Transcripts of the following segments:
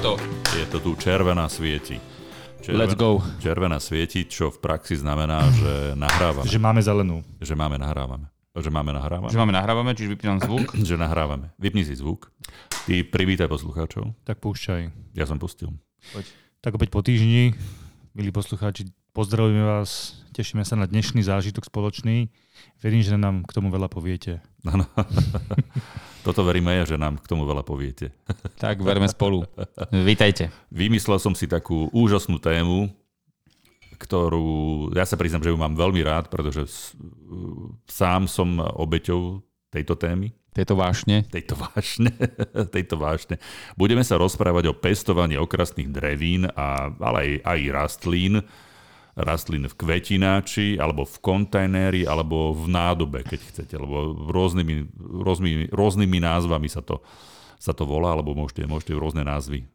to. Je to tu červená svieti. Let's go. Červená svieti, čo v praxi znamená, že nahrávame. Že máme zelenú. Že máme nahrávame. Že máme nahrávame. Že máme nahrávame, čiže vypínam zvuk. Že nahrávame. Vypni si zvuk. Ty privítaj poslucháčov. Tak púšťaj. Ja som pustil. Poď. Tak opäť po týždni, milí poslucháči, pozdravujeme vás, tešíme sa na dnešný zážitok spoločný. Verím, že nám k tomu veľa poviete. Áno. Toto veríme ja, že nám k tomu veľa poviete. Tak, verme spolu. Vítajte. Vymyslel som si takú úžasnú tému, ktorú, ja sa priznám, že ju mám veľmi rád, pretože s- sám som obeťou tejto témy, Tieto vášne. tejto vášne, tejto vášne. Budeme sa rozprávať o pestovaní okrasných drevín, a, ale aj, aj rastlín, rastlín v kvetináči, alebo v kontajnéri, alebo v nádobe, keď chcete, lebo rôznymi, rôznymi, rôznymi názvami sa to, sa to volá, alebo môžete, môžete rôzne názvy e,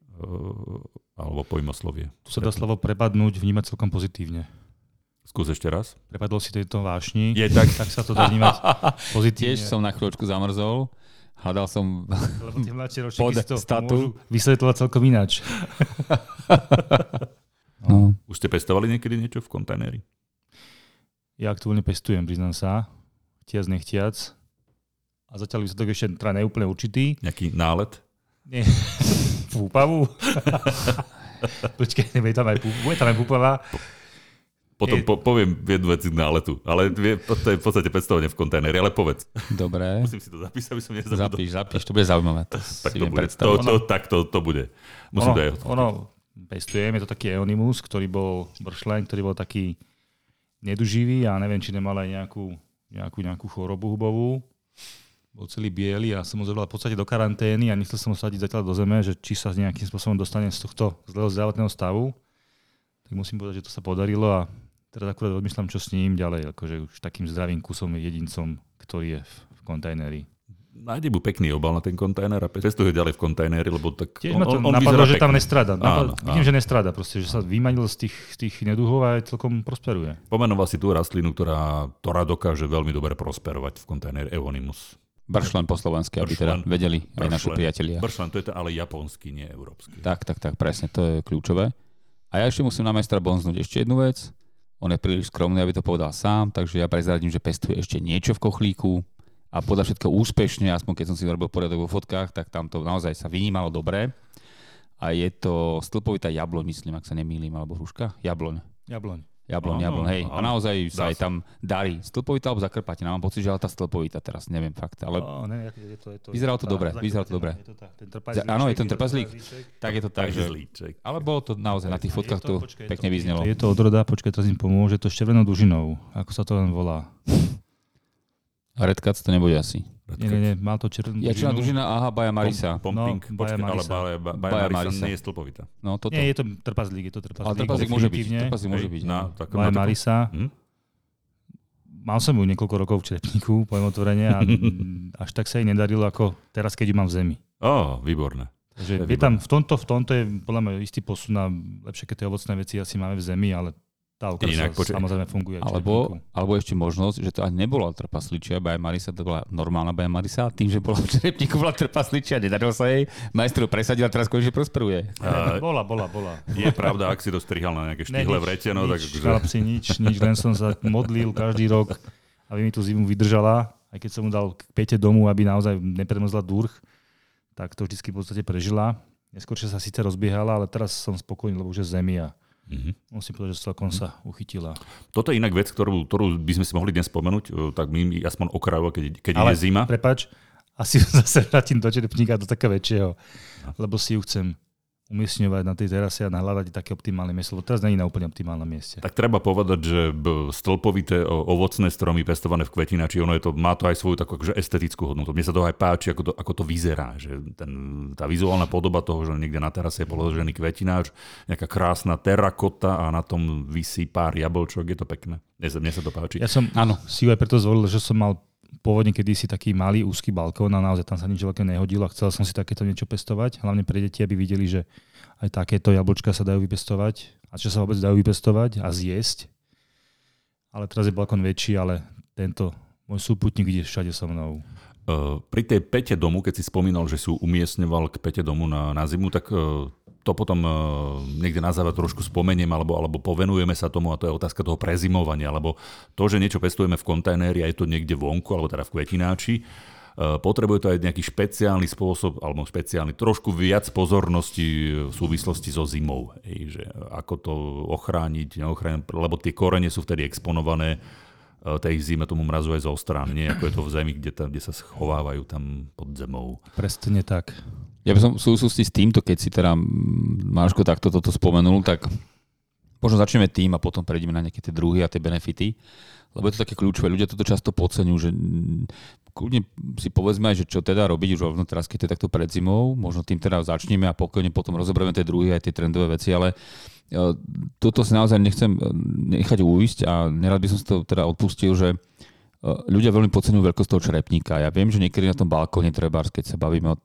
alebo pojmoslovie. Tu sa dá slovo prepadnúť vnímať celkom pozitívne. Skús ešte raz. Prepadol si tejto vášni, Je tak. tak sa to dá vnímať pozitívne. Tiež som na chvíľočku zamrzol. Hľadal som... Lebo tie pod si to statu. môžu vysvetľovať celkom ináč. No. Už ste pestovali niekedy niečo v kontajneri? Ja aktuálne pestujem, priznám sa, chtiac nechtiac. A zatiaľ výsledok ešte teda neúplne určitý. Nejaký nálet? Nie. V úpavu. Počkaj, bude tam aj, pú- bude tam aj púpava. Potom Je- po, poviem jednu vec k náletu, ale vie, to je v podstate pestovanie v kontajneri, ale povedz. Dobre. Musím si to zapísať, aby som nezabudol. Zapíš, zapíš, to bude zaujímavé. To Tak to bude. To, to, tak to, to bude. Musím ono, to aj ono, pestujem, je to taký Eonimus, ktorý bol bršleň, ktorý bol taký neduživý a neviem, či nemal aj nejakú, nejakú, nejakú chorobu hubovú. Bol celý biely a som ho zobral v podstate do karantény a nechcel som ho sadiť zatiaľ do zeme, že či sa nejakým spôsobom dostane z tohto zlého zdravotného stavu. Tak musím povedať, že to sa podarilo a teraz akurát odmýšľam, čo s ním ďalej, akože už takým zdravým kusom jedincom, ktorý je v, kontajneri. Nájde mu pekný obal na ten kontajner a pestuje ďalej v kontajneri, lebo tak Tiež ma to napadlo, že tam nestrada. Napad, Áno, vidím, áno. že nestrada, proste, že sa vymanil z tých, z tých neduhov a aj celkom prosperuje. Pomenoval si tú rastlinu, ktorá, ktorá dokáže veľmi dobre prosperovať v kontajneri Eonimus. Bršlen po slovensky, aby teda Bršlen. vedeli aj naši Bršlen. priatelia. Bršlen, to je to ale japonský, nie európsky. Tak, tak, tak, presne, to je kľúčové. A ja ešte musím na majstra bonznúť ešte jednu vec. On je príliš skromný, aby to povedal sám, takže ja prezradím, že pestuje ešte niečo v kochlíku a podľa všetko úspešne, aspoň keď som si robil poriadok vo fotkách, tak tam to naozaj sa vynímalo dobre. A je to stĺpovitá jabloň, myslím, ak sa nemýlim, alebo hruška? Jabloň. Jabloň. Jabloň, Áno, jabloň, hej. A naozaj sa aj tam darí. Stĺpovitá alebo zakrpatina. Mám pocit, že ale tá stĺpovitá teraz, neviem fakt. Ale Oh, ne, je to, je to, Vyzeralo to tá dobre, zakrpatená, vyzeralo to dobre. Je to tá, ten trpazlíček, áno, je ten to trpazlík. tak je to tak, že... Ale bolo to naozaj na tých fotkách to pekne to- vyznelo. Je to odroda, počkaj, teraz im pomôže, to s červenou dužinou, ako sa to len volá. Red Cats to nebude asi. Nie, nie, nie, má to červenú na dužina, aha, Baja Marisa. Pom, pomping, No, Baja ale Marisa. Baja, Baja, Baja Baja Marisa Marisa. nie je stĺpovitá. No toto. Nie, je to trpazlík, je to trpazlík. Ale trpazlík môže byť. Trpazlík môže byť. Na, tak, Baja na Marisa. Hm? Mal som ju niekoľko rokov v črepníku, poviem otvorene, a až tak sa jej nedarilo ako teraz, keď ju mám v zemi. Ó, výborné. Takže je je tam, v tomto, v tomto je podľa mňa istý posun a lepšie, keď tie ovocné veci asi máme v zemi, ale tá Inak, počkaj. samozrejme funguje Alebo, alebo ešte možnosť, že to ani nebola trpasličia Baja Marisa, to bola normálna Baja Marisa. Tým, že bola v črepníku, bola trpasličia, nedarilo sa jej. Majster ju presadil a teraz konečne prosperuje. A Bola, bola, bola. je pravda, ak si to strihal na nejaké nič, vreteno, tak nič, chlapci, nič, nič, len som sa modlil každý rok, aby mi tú zimu vydržala, aj keď som mu dal k Pete domu, aby naozaj nepremrzla durch, tak to vždy v podstate prežila. Neskôršie sa síce rozbiehala, ale teraz som spokojný, lebo už je v Mhm. musím povedať, že celkom sa uchytila. Toto je inak vec, ktorú, ktorú by sme si mohli dnes spomenúť, e, tak my aspoň okrajovo, keď, keď Ale je zima. Prepač, asi zase vrátim do čerepníka do takého väčšieho, lebo si ju chcem umiestňovať na tej terase a nahľadať také optimálne miesto, lebo teraz není na úplne optimálnom mieste. Tak treba povedať, že stĺpovité ovocné stromy pestované v kvetináči, ono je to, má to aj svoju takú akože estetickú hodnotu. Mne sa to aj páči, ako to, ako to vyzerá. Že ten, tá vizuálna podoba toho, že niekde na terase je položený kvetináč, nejaká krásna terakota a na tom vysí pár jablčok, je to pekné. Mne sa, mne sa to páči. Ja som Áno. si ju aj preto zvolil, že som mal pôvodne kedysi taký malý úzky balkón a naozaj tam sa nič veľké nehodilo a chcel som si takéto niečo pestovať, hlavne pre deti, aby videli, že aj takéto jablčka sa dajú vypestovať a že sa vôbec dajú vypestovať a zjesť. Ale teraz je balkón väčší, ale tento môj súputník ide všade so mnou. Uh, pri tej pete domu, keď si spomínal, že ju umiestňoval k pete domu na, na zimu, tak uh, to potom uh, niekde na záver trošku spomeniem alebo, alebo povenujeme sa tomu a to je otázka toho prezimovania, lebo to, že niečo pestujeme v kontajneri a je to niekde vonku alebo teda v kvetináči, uh, potrebuje to aj nejaký špeciálny spôsob alebo špeciálny trošku viac pozornosti v súvislosti so zimou. Ej, že ako to ochrániť, neochrániť, lebo tie korene sú vtedy exponované uh, tej zime tomu mrazu aj zo nie ako je to v zemi, kde, tam, kde sa schovávajú tam pod zemou. Presne tak. Ja by som v súvislosti s týmto, keď si teda Máško takto toto spomenul, tak možno začneme tým a potom prejdeme na nejaké tie druhy a tie benefity. Lebo je to také kľúčové. Ľudia toto často podceňujú, že kľudne si povedzme aj, že čo teda robiť už rovno teraz, keď je takto pred zimou. Možno tým teda začneme a pokojne potom rozoberieme tie druhy aj tie trendové veci, ale e, toto si naozaj nechcem e, nechať uísť a nerad by som si to teda odpustil, že ľudia veľmi podcenujú veľkosť toho črepníka. Ja viem, že niekedy na tom balkóne treba, keď sa bavíme o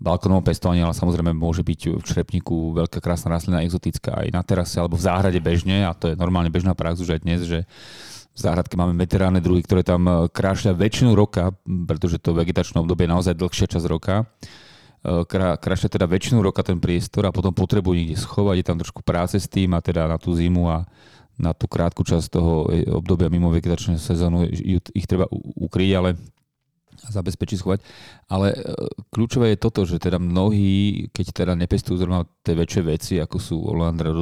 balkónovom pestovaní, ale samozrejme môže byť v črepníku veľká krásna rastlina exotická aj na terase alebo v záhrade bežne a to je normálne bežná prax už aj dnes, že v záhradke máme veterálne druhy, ktoré tam e, krášľa väčšinu roka, pretože to vegetačné obdobie je naozaj dlhšia časť roka. E, krášľa teda väčšinu roka ten priestor a potom potrebujú niekde schovať, je tam trošku práce s tým a teda na tú zimu a na tú krátku časť toho obdobia mimo vegetačnej sezónu ich treba ukryť, ale zabezpečiť, schovať. Ale e, kľúčové je toto, že teda mnohí, keď teda nepestujú zrovna tie väčšie veci, ako sú Olandre,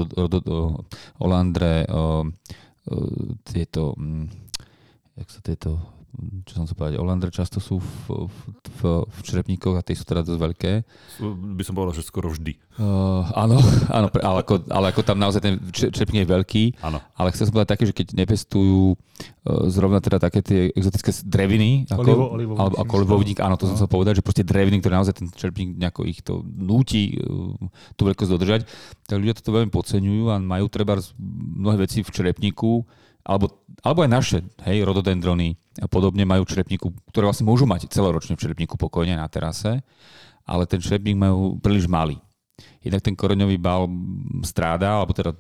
Olandre, tieto, mm, jak sa tieto čo som sa povedať, Olandre často sú v, v, v črepníkoch a tie sú teda dosť veľké. By som povedal, že skoro vždy. Uh, áno, áno ale, ako, ale ako tam naozaj ten črepník je veľký. Áno. Ale chcem sa povedať také, že keď nepestujú uh, zrovna teda také tie exotické dreviny, ako, Olivo, olivovník, alebo ako olivovník, áno, to no. som sa povedať, že proste dreviny, ktoré naozaj ten črepník nejako ich to núti uh, tú veľkosť dodržať, tak ľudia toto veľmi podceňujú a majú treba mnohé veci v črepníku, alebo, alebo aj naše, hej, rododendrony a podobne majú črepníku, ktoré vlastne môžu mať celoročne v črepníku pokojne na terase, ale ten črepník majú príliš malý. Jednak ten koreňový bal stráda, alebo teda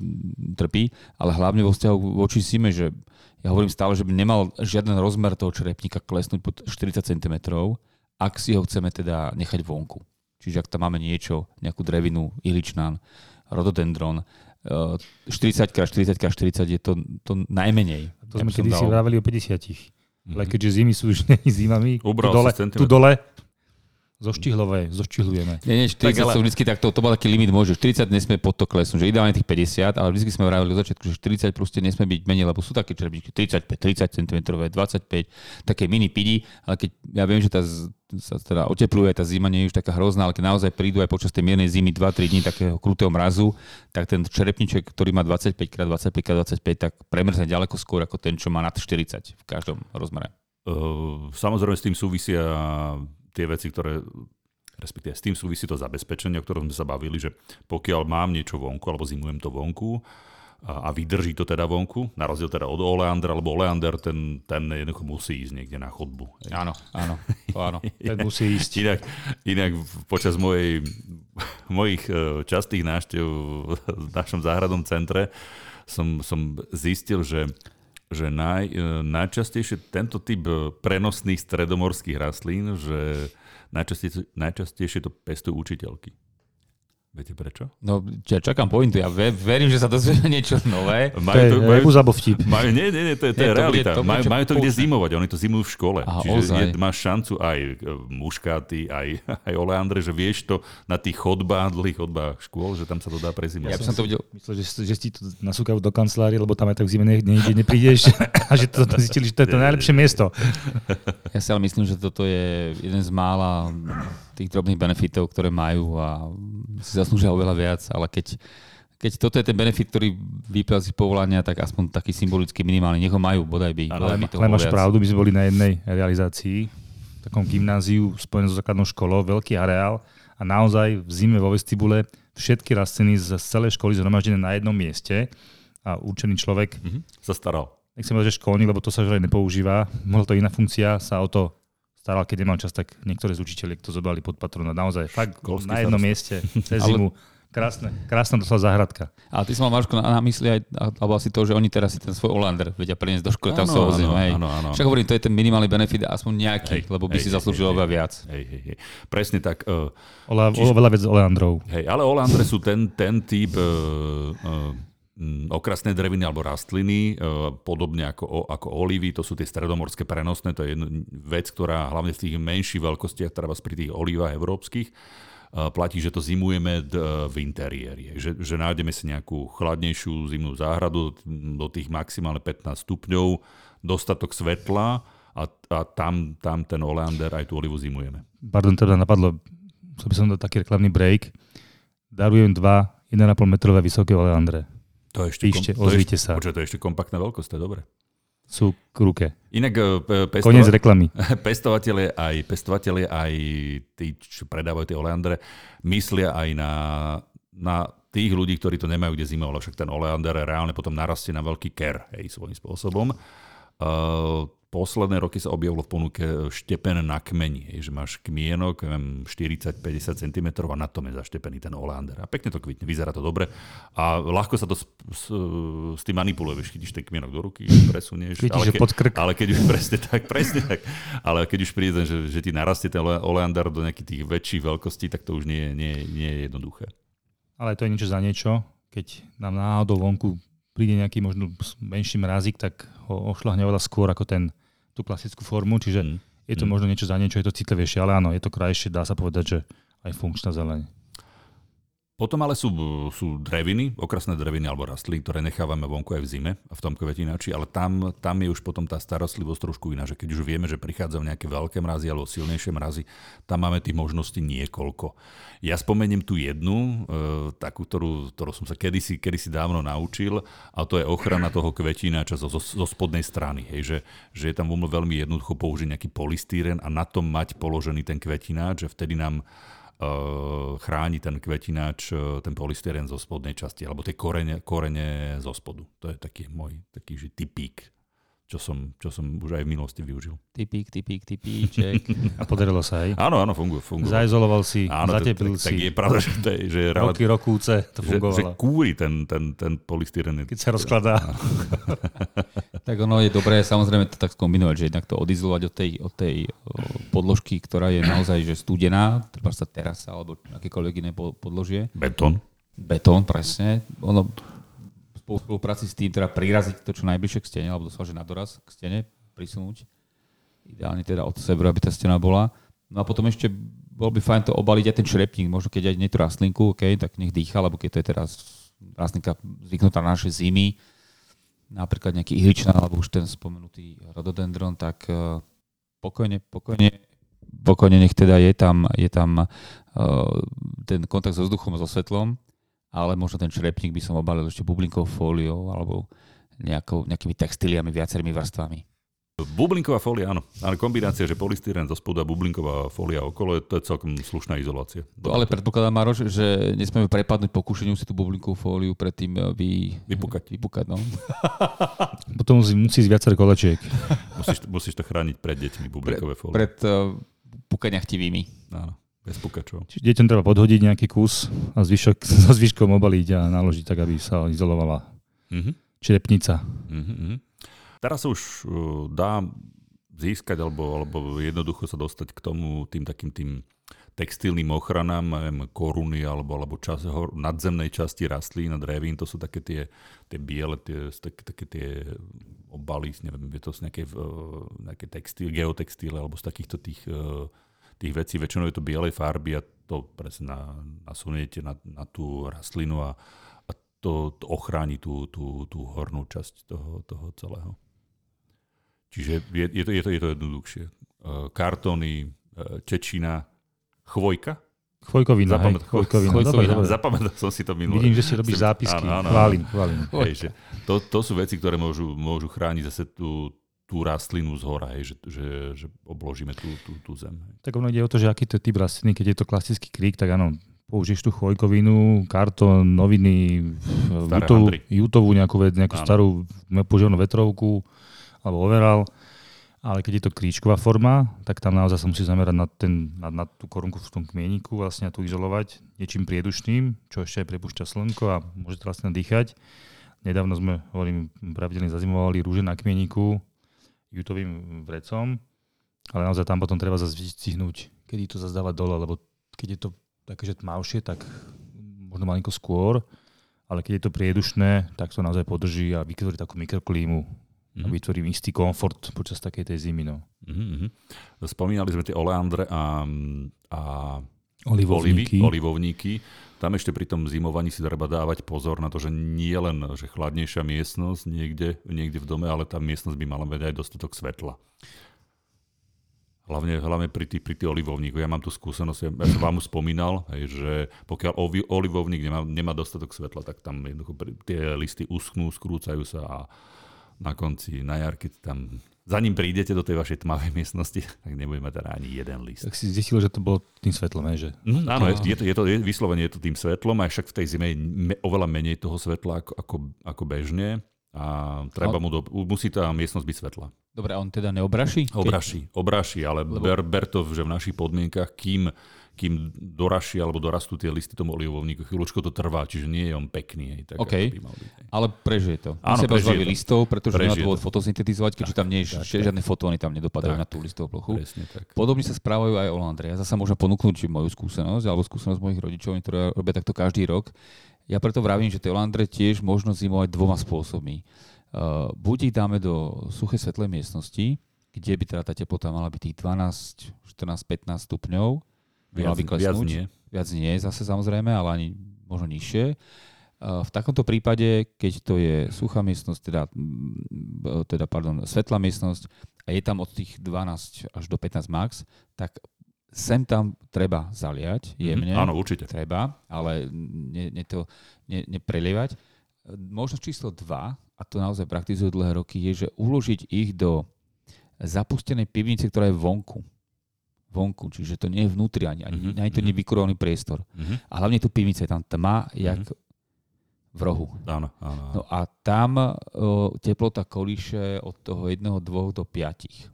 trpí, ale hlavne vo vzťahu voči zime, že ja hovorím stále, že by nemal žiaden rozmer toho črepníka klesnúť pod 40 cm, ak si ho chceme teda nechať vonku. Čiže ak tam máme niečo, nejakú drevinu, ihličnán, rododendron, 40x40x40 je to, to najmenej. To sme kedy si vraveli o 50. Mm-hmm. Ale keďže zimy sú už zimami, Ubral tu dole, tu dole Zoštihlové, zoštihlujeme. Nie, nie, 40 tak, ale... vždycky takto, to bol taký limit môže. 40 nesme pod to klesnúť, že ideálne tých 50, ale vždy sme vravili od začiatku, že 40 proste nesme byť menej, lebo sú také čerbičky 35, 30 cm, 25, také mini pidi, ale keď ja viem, že tá sa teda otepluje, tá zima nie je už taká hrozná, ale keď naozaj prídu aj počas tej miernej zimy 2-3 dní takého krutého mrazu, tak ten čerepniček, ktorý má 25x25x25, tak premrzne ďaleko skôr ako ten, čo má nad 40 v každom rozmere. Uh, samozrejme s tým súvisia tie veci, ktoré respektíve s tým súvisí to zabezpečenie, o ktorom sme sa bavili, že pokiaľ mám niečo vonku, alebo zimujem to vonku, a, a vydrží to teda vonku, na rozdiel teda od Oleandra, lebo Oleander ten, ten jednoducho musí ísť niekde na chodbu. Áno, áno, to áno. ten musí ísť. Inak, inak počas mojej, mojich e, častých návštev v našom záhradnom centre som, som zistil, že že naj, e, najčastejšie tento typ e, prenosných stredomorských rastlín, že najčastejšie, najčastejšie to pestujú učiteľky. Viete prečo? No, ja čakám pointu. Ja verím, že sa dozvieme niečo nové. Majú to, to majú, vtip. Majú, nie, nie, nie, to je, to nie, je realita. To majú, majú to kde zimovať. Oni to zimujú v škole. Aha, Čiže je, máš šancu aj e, muškáty, aj, aj oleandre, že vieš to na tých chodbách, dlhých chodbách škôl, že tam sa to dá prezimovať. Ja by som to videl. Myslel, že, že ti to nasúkajú do kancelárie, lebo tam aj tak v zime niekde neprídeš a že to zistili, že to je to najlepšie miesto. Ja si ale myslím, že toto je jeden z mála tých drobných benefitov, ktoré majú a si zaslúžia oveľa viac, ale keď, keď toto je ten benefit, ktorý vyplýva z povolania, tak aspoň taký symbolický minimálny, nech ho majú, bodaj by. Ale, ale máš viac. pravdu, my sme boli na jednej realizácii, v takom gymnáziu spojené so základnou školou, veľký areál a naozaj v zime vo vestibule všetky rastliny z celej školy zhromaždené na jednom mieste a určený človek mm-hmm. sa staral. Nechcem povedať, že školník, lebo to sa už aj nepoužíva. Mohla to iná funkcia, sa o to staral, keď nemal čas, tak niektoré z učiteľiek to zobrali pod patrona. Naozaj, fakt Golský na jednom starost. mieste cez zimu Krásne, krásna doslova záhradka. A ty si mal Marško na, na mysli aj, alebo asi to, že oni teraz si ten svoj Olander vedia priniesť do školy, tam sa vozím, hej. Áno, áno. Však hovorím, to je ten minimálny benefit, aspoň nejaký, hej, lebo by hej, si zaslúžil oveľa viac. Hej, hej, hej. Presne tak. Uh, Ola, čiže, oveľa viac Oleandrov. Hej, ale Oleandre sú ten, ten typ uh, uh, okrasné dreviny alebo rastliny, uh, podobne ako, ako olivy, to sú tie stredomorské prenosné, to je vec, ktorá hlavne v tých menších veľkostiach, treba pri tých olivách európskych, platí, že to zimujeme v interiéri. Že, že nájdeme si nejakú chladnejšiu zimnú záhradu do tých maximálne 15 stupňov, dostatok svetla a, a tam, tam ten oleander aj tú olivu zimujeme. Pardon, teda napadlo, chcel by som dať taký reklamný break. Darujem dva 1,5 metrové vysoké oleandre. To je ešte, Píšte, kom, je, sa. Počuť, to je ešte kompaktná veľkosť, to je dobre sú k ruke. Inak e, pestova- Konec reklamy. Pestovateľe aj, pestovateľe aj tí, čo predávajú tie oleandre, myslia aj na, na tých ľudí, ktorí to nemajú kde zimovať, však ten oleander reálne potom narastie na veľký ker, hej, svojím spôsobom. Uh, posledné roky sa objavilo v ponuke štepen na kmeni, že máš kmienok 40-50 cm a na tom je zaštepený ten oleander. A pekne to kvitne, vyzerá to dobre a ľahko sa to s, s, s tým manipuluje, vieš, chytíš ten kmienok do ruky, presunieš. ale, ke, pod krk. ale keď už presne tak, presne tak, ale keď už príde, že, že ti narastie ten oleander do nejakých tých väčších veľkostí, tak to už nie, nie, nie je jednoduché. Ale to je niečo za niečo. Keď nám náhodou vonku príde nejaký možno menší mrazik, tak ho ošľahne oveľa skôr ako ten tú klasickú formu, čiže mm. je to mm. možno niečo za niečo, je to citlivejšie, ale áno, je to krajšie, dá sa povedať, že aj funkčná zeleň. Potom ale sú, sú dreviny, okrasné dreviny alebo rastliny, ktoré nechávame vonku aj v zime v tom kvetinači, ale tam, tam je už potom tá starostlivosť trošku iná, že keď už vieme, že prichádzajú nejaké veľké mrazy alebo silnejšie mrazy, tam máme tých možností niekoľko. Ja spomeniem tu jednu, e, takú, ktorú, ktorú som sa kedysi, kedysi dávno naučil, a to je ochrana toho kvetináča zo, zo, zo spodnej strany. Hej, že, že je tam veľmi jednoducho použiť nejaký polystýren a na tom mať položený ten kvetináč, že vtedy nám chráni ten kvetináč, eh, ten polystyren zo spodnej časti, alebo tie korene, korene zo spodu. To je taký môj taký že typík čo som, čo som už aj v minulosti využil. Typík, typík, typíček. A podarilo sa aj? Áno, áno, funguje. funguje. Zaizoloval si, áno, zatepil si. Tak je pravda, že, to je, že roky, rokúce to fungovalo. Že, že kúri ten, ten, ten polystyren. Keď sa rozkladá. tak ono je dobré samozrejme to tak skombinovať, že jednak to odizolovať od tej, od tej podložky, ktorá je naozaj že studená, treba sa terasa alebo akékoľvek iné podložie. Betón. Betón, presne. Ono, po spolupráci s tým teda priraziť to čo najbližšie k stene, alebo doslova, že na doraz k stene prisunúť. Ideálne teda od severu, aby tá stena bola. No a potom ešte bol by fajn to obaliť aj ten črepník, možno keď aj nie tú rastlinku, okay, tak nech dýcha, lebo keď to je teraz rastlinka zvyknutá na naše zimy, napríklad nejaký ihličná, alebo už ten spomenutý rododendron, tak uh, pokojne, pokojne, pokojne nech teda je tam, je tam uh, ten kontakt so vzduchom, so svetlom, ale možno ten črepník by som obalil ešte bublinkou fóliou alebo nejakou, nejakými textíliami, viacerými vrstvami. Bublinková fólia, áno. Ale kombinácia, že polystyren zo spodu a bublinková fólia okolo, to je celkom slušná izolácia. To ale predpokladám, Maroš, že nesmieme prepadnúť pokušeniu si tú bublinkovú fóliu predtým eh, vy... vypukať. vypukať no. Potom musí, musí ísť viacer kolečiek. musíš, musíš to chrániť pred deťmi, bublinkové fólie. Pred uh, pukaniachtivými. Áno. Bez pukačov. Čiže deťom treba podhodiť nejaký kus a zvyšok, so zvyškom obaliť a naložiť tak, aby sa izolovala mm-hmm. črepnica. Mm-hmm. Teraz sa už uh, dá získať alebo, alebo jednoducho sa dostať k tomu tým takým tým textilným ochranám, neviem, koruny alebo, alebo čas, nadzemnej časti rastlín a drevín, to sú také tie, tie biele, tie, také, také tie obaly, neviem, je to z nejaké, uh, nejaké textil, geotextíle alebo z takýchto tých uh, tých vecí, väčšinou je to bielej farby a to presne na, nasuniete na, na tú rastlinu a, a to, to ochráni tú, tú, tú hornú časť toho, toho celého. Čiže je, je, to, je, to, je to jednoduchšie. Uh, kartóny, uh, čečina, chvojka. Chvojkovina, Zapamät, hej, chvojkovina. chvojkovina. Zapamätal som si to minulé. Vidím, že si robíš zápisky. Áno, áno, chválim, chválim. Hej, že to, to sú veci, ktoré môžu, môžu chrániť zase tú, tú rastlinu z hora, hej, že, že, že obložíme tú, tú, tú zem. Hej. Tak ono ide o to, že aký to je typ rastliny, keď je to klasický krík, tak áno, použiješ tú chvojkovinu, kartón, noviny, jutovú, jutovú nejakú, vec, nejakú starú používanú vetrovku alebo overal Ale keď je to kríčková forma, tak tam naozaj sa musí zamerať na, ten, na, na tú korunku v tom kmieniku, vlastne a tu izolovať niečím priedušným, čo ešte aj prepúšťa slnko a môže to vlastne dýchať. Nedávno sme, hovorím, pravidelne zazimovali rúže na kmieniku jutovým vrecom, ale naozaj tam potom treba zase vystihnúť, kedy to zase dávať dole, lebo keď je to také, že tmavšie, tak možno malinko skôr, ale keď je to priedušné, tak to naozaj podrží a vytvorí takú mikroklímu mm-hmm. a Mhm. vytvorím istý komfort počas takej tej zimy. No. Mm-hmm. Spomínali sme tie oleandre a, a Olivovníky. olivy, olivovníky. Tam ešte pri tom zimovaní si treba dávať pozor na to, že nie len že chladnejšia miestnosť niekde, niekde v dome, ale tá miestnosť by mala mať aj dostatok svetla. Hlavne, hlavne pri tých, pri tých olivovníkoch. Ja mám tú skúsenosť, ja, som vám spomínal, hej, že pokiaľ ovi, olivovník nemá, nemá dostatok svetla, tak tam jednoducho tie listy uschnú, skrúcajú sa a na konci, na jar, keď tam za ním prídete do tej vašej tmavej miestnosti, tak nebude mať teda ani jeden list. Tak si zistil, že to bolo tým svetlom, hej, že Mm, áno, je, je, to, je to je, vyslovene je to tým svetlom, aj však v tej zime je me, oveľa menej toho svetla ako, ako, ako bežne a treba mu do, musí tá miestnosť byť svetla. Dobre, a on teda neobraší? Keď- Obraší, obraší, ale Lebo- ber, ber to, že v našich podmienkach, kým, kým doraší alebo dorastú tie listy tomu olivovníku, chvíľočko to trvá, čiže nie je on pekný. Hej, tak OK. ako by mal byť, hej. Ale prežije to. Áno, prežije to. listov, pretože nemá Prežije dôvod to. fotosyntetizovať, keďže tam nie je tak, že tak. žiadne fotóny tam nedopadajú Tak. na tú listovú plochu. Presne tak. Podobne sa správajú aj Olandre. Ja zase môžem ponúknuť moju skúsenosť alebo skúsenosť mojich rodičov, ktorí robia takto každý rok. Ja preto vravím, že tie Olandre tiež možno zimovať dvoma spôsobmi. Uh, buď ich dáme do suchej svetlej miestnosti, kde by teda tá teplota mala byť tých 12, 14, 15 stupňov. Viac, viac nie. Viac nie, zase samozrejme, ale ani možno nižšie. V takomto prípade, keď to je suchá miestnosť, teda, mm, teda pardon, svetlá miestnosť a je tam od tých 12 až do 15 max, tak sem tam treba zaliať jemne. Mhm, Áno, určite. Treba, ale ne, ne to ne, neprelievať. Možnosť číslo 2, a to naozaj praktizujú dlhé roky, je, že uložiť ich do zapustenej pivnice, ktorá je vonku. Vonku, čiže to nie je vnútri, ani, ani, Mhm, ani to mhm. nie je vykurovaný priestor. Mhm. A hlavne tu pivnice, je tam tma, jak v rohu. Áno, áno. áno. No a tam o, teplota kolíše od toho 1, 2 do 5.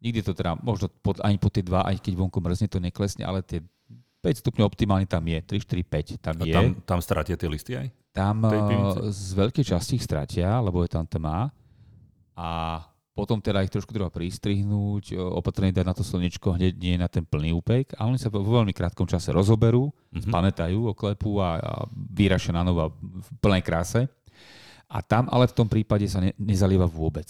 Nikdy to teda, možno pod, ani po tie 2, aj keď vonku mrzne, to neklesne, ale tie 5 stupňov optimálne tam je, 3, 4, 5 tam A je. tam, tam stratia tie listy aj? Tam z veľkej časti ich stratia, lebo je tam tma. A potom teda ich trošku treba pristrihnúť, eh, opatrne dať na to slnečko, hneď nie na ten plný úpek. A oni sa vo veľmi krátkom čase rozoberú, Mhm. spamätajú, oklepú a, a vyrašia na novo v plnej kráse. A tam ale v tom prípade sa ne, nezalieva vôbec.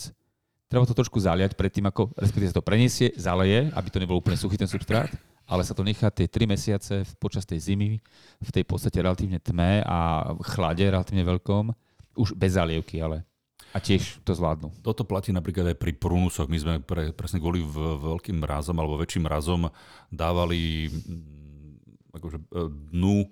Treba to trošku zaliať predtým, ako respektíve sa to preniesie, zaleje, aby to nebol úplne suchý ten substrát, ale sa to nechá tie 3 mesiace v- počas tej zimy v tej podstate relatívne tme a chlade relatívne veľkom, už bez zalievky, ale a tiež to zvládnu. Toto platí napríklad aj pri prúnusoch. My sme pre, presne kvôli veľkým mrazom alebo väčším mrazom dávali mm, akože, e, dnu